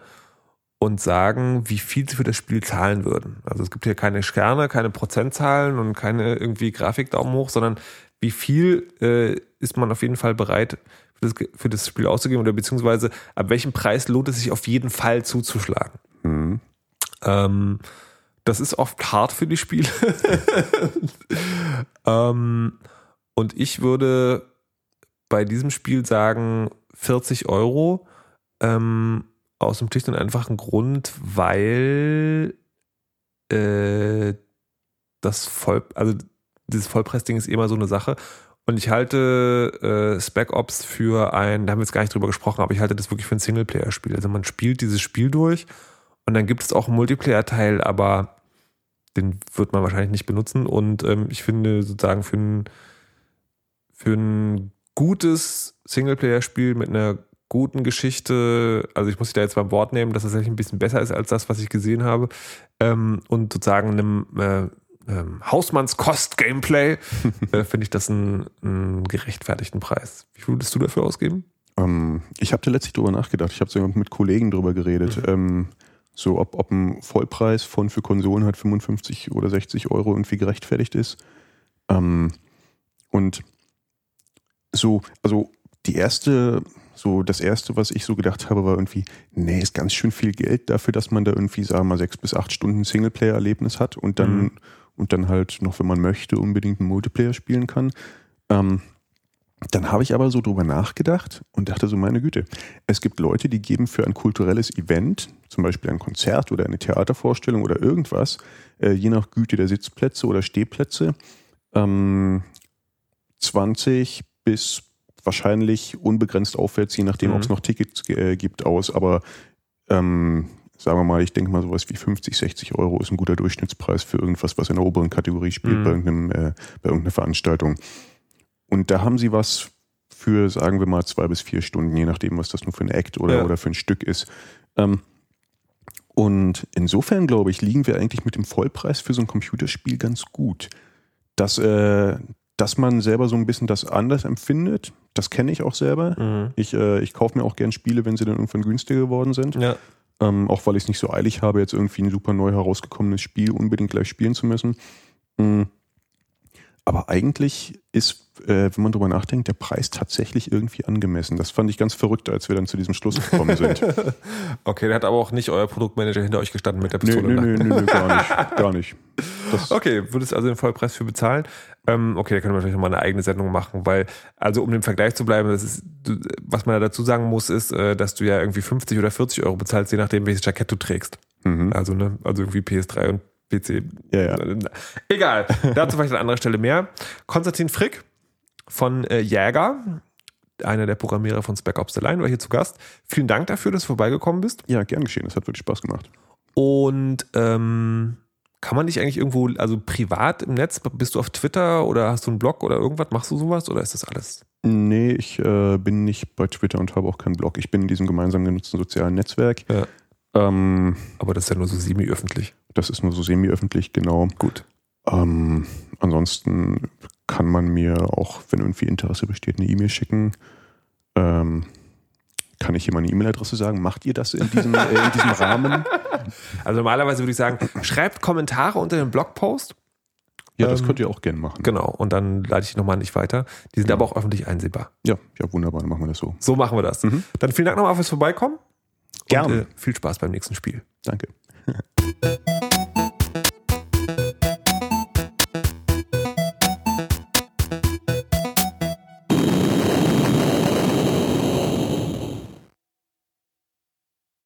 [SPEAKER 2] und sagen, wie viel sie für das Spiel zahlen würden. Also es gibt hier keine Sterne, keine Prozentzahlen und keine irgendwie Grafik Daumen hoch, sondern wie viel äh, ist man auf jeden Fall bereit für das, für das Spiel auszugeben oder beziehungsweise ab welchem Preis lohnt es sich auf jeden Fall zuzuschlagen.
[SPEAKER 3] Hm.
[SPEAKER 2] Ähm, das ist oft hart für die Spiele. ähm, und ich würde bei diesem Spiel sagen 40 Euro. Ähm, aus dem schlicht und einfachen Grund, weil äh, das Voll, also dieses Vollpreisding ist immer so eine Sache. Und ich halte äh, Spec Ops für ein, da haben wir jetzt gar nicht drüber gesprochen, aber ich halte das wirklich für ein Singleplayer-Spiel. Also man spielt dieses Spiel durch und dann gibt es auch einen Multiplayer-Teil, aber den wird man wahrscheinlich nicht benutzen. Und ähm, ich finde sozusagen für ein, für ein gutes Singleplayer-Spiel mit einer guten Geschichte, also ich muss dich da jetzt beim Wort nehmen, dass es tatsächlich ein bisschen besser ist als das, was ich gesehen habe, ähm, und sozusagen einem äh, ähm, Hausmannskost-Gameplay, äh, finde ich das einen, gerechtfertigten Preis. Wie viel würdest du dafür ausgeben?
[SPEAKER 3] Ähm, ich habe da letztlich drüber nachgedacht. Ich habe so mit Kollegen drüber geredet.
[SPEAKER 2] Mhm.
[SPEAKER 3] Ähm, so, ob, ob ein Vollpreis von für Konsolen halt 55 oder 60 Euro irgendwie gerechtfertigt ist. Ähm, und so, also die erste, so das erste, was ich so gedacht habe, war irgendwie, nee, ist ganz schön viel Geld dafür, dass man da irgendwie, sagen wir mal, sechs bis acht Stunden Singleplayer-Erlebnis hat und dann,
[SPEAKER 2] Mhm.
[SPEAKER 3] und dann halt noch, wenn man möchte, unbedingt einen Multiplayer spielen kann. Ähm, dann habe ich aber so drüber nachgedacht und dachte so, meine Güte, es gibt Leute, die geben für ein kulturelles Event, zum Beispiel ein Konzert oder eine Theatervorstellung oder irgendwas, äh, je nach Güte der Sitzplätze oder Stehplätze, ähm, 20 bis wahrscheinlich unbegrenzt aufwärts, je nachdem,
[SPEAKER 2] Mhm.
[SPEAKER 3] ob es noch Tickets äh, gibt, aus. Aber ähm, sagen wir mal, ich denke mal, sowas wie 50, 60 Euro ist ein guter Durchschnittspreis für irgendwas, was in der oberen Kategorie spielt
[SPEAKER 2] Mhm.
[SPEAKER 3] bei, irgendeinem, äh, bei irgendeiner Veranstaltung. Und da haben sie was für, sagen wir mal, zwei bis vier Stunden, je nachdem, was das nur für ein Act oder,
[SPEAKER 2] Ja.
[SPEAKER 3] oder für ein Stück ist. Ähm, und insofern, glaube ich, liegen wir eigentlich mit dem Vollpreis für so ein Computerspiel ganz gut. Dass, äh, dass man selber so ein bisschen das anders empfindet, das kenne ich auch selber.
[SPEAKER 2] Mhm.
[SPEAKER 3] Ich, äh, ich kaufe mir auch gern Spiele, wenn sie dann irgendwann günstiger geworden sind.
[SPEAKER 2] Ja.
[SPEAKER 3] Ähm, auch weil ich es nicht so eilig habe, jetzt irgendwie ein super neu herausgekommenes Spiel unbedingt gleich spielen zu müssen. Mm. Aber eigentlich ist, äh, wenn man drüber nachdenkt, der Preis tatsächlich irgendwie angemessen. Das fand ich ganz verrückt, als wir dann zu diesem Schluss gekommen sind.
[SPEAKER 2] Okay, da hat aber auch nicht euer Produktmanager hinter euch gestanden mit der Pistole.
[SPEAKER 3] nö,
[SPEAKER 2] Nacken.
[SPEAKER 3] nö, nö, nö, gar nicht. Gar nicht. Das,
[SPEAKER 2] Okay, würdest also den Vollpreis für bezahlen? Ähm, okay, da können wir natürlich nochmal eine eigene Sendung machen, weil, also um dem Vergleich zu bleiben, ist, was man da dazu sagen muss, ist, äh, dass du ja irgendwie 50 oder 40 Euro bezahlst, je nachdem, welches Jackett du trägst.
[SPEAKER 3] mhm.
[SPEAKER 2] Also, ne, also irgendwie PS3 und PC.
[SPEAKER 3] Ja, ja.
[SPEAKER 2] Egal, dazu vielleicht an anderer Stelle mehr. Konstantin Frick von äh, Jäger, einer der Programmierer von Spec Ops The Line, war hier zu Gast. Vielen Dank dafür, dass du vorbeigekommen bist.
[SPEAKER 3] ja, gern geschehen. Das hat wirklich Spaß gemacht.
[SPEAKER 2] Und ähm, kann man dich eigentlich irgendwo, also privat im Netz, bist du auf Twitter oder hast du einen Blog oder irgendwas? Machst du sowas oder ist das alles?
[SPEAKER 3] Nee, ich äh, bin nicht bei Twitter und habe auch keinen Blog. Ich bin in diesem gemeinsam genutzten sozialen Netzwerk.
[SPEAKER 2] Ja.
[SPEAKER 3] Ähm,
[SPEAKER 2] Aber das ist ja nur so semi-öffentlich.
[SPEAKER 3] Das ist nur so semi-öffentlich, genau.
[SPEAKER 2] Gut.
[SPEAKER 3] Ähm, ansonsten kann man mir auch, wenn irgendwie Interesse besteht, eine E-Mail schicken. Ähm, kann ich hier meine E-Mail-Adresse sagen? Macht ihr das in diesem, äh, in diesem Rahmen?
[SPEAKER 2] Also normalerweise würde ich sagen, schreibt Kommentare unter dem Blogpost.
[SPEAKER 3] Ja, das
[SPEAKER 2] Ähm,
[SPEAKER 3] könnt ihr auch gerne machen.
[SPEAKER 2] Genau. Und dann leite ich nochmal nicht weiter. Die sind
[SPEAKER 3] Ja.
[SPEAKER 2] aber auch öffentlich einsehbar.
[SPEAKER 3] Ja, ja, wunderbar, dann machen wir das so.
[SPEAKER 2] So machen wir das.
[SPEAKER 3] Mhm.
[SPEAKER 2] Dann vielen Dank nochmal fürs Vorbeikommen.
[SPEAKER 3] Gerne.
[SPEAKER 2] Und, äh, viel Spaß beim nächsten Spiel.
[SPEAKER 3] Danke.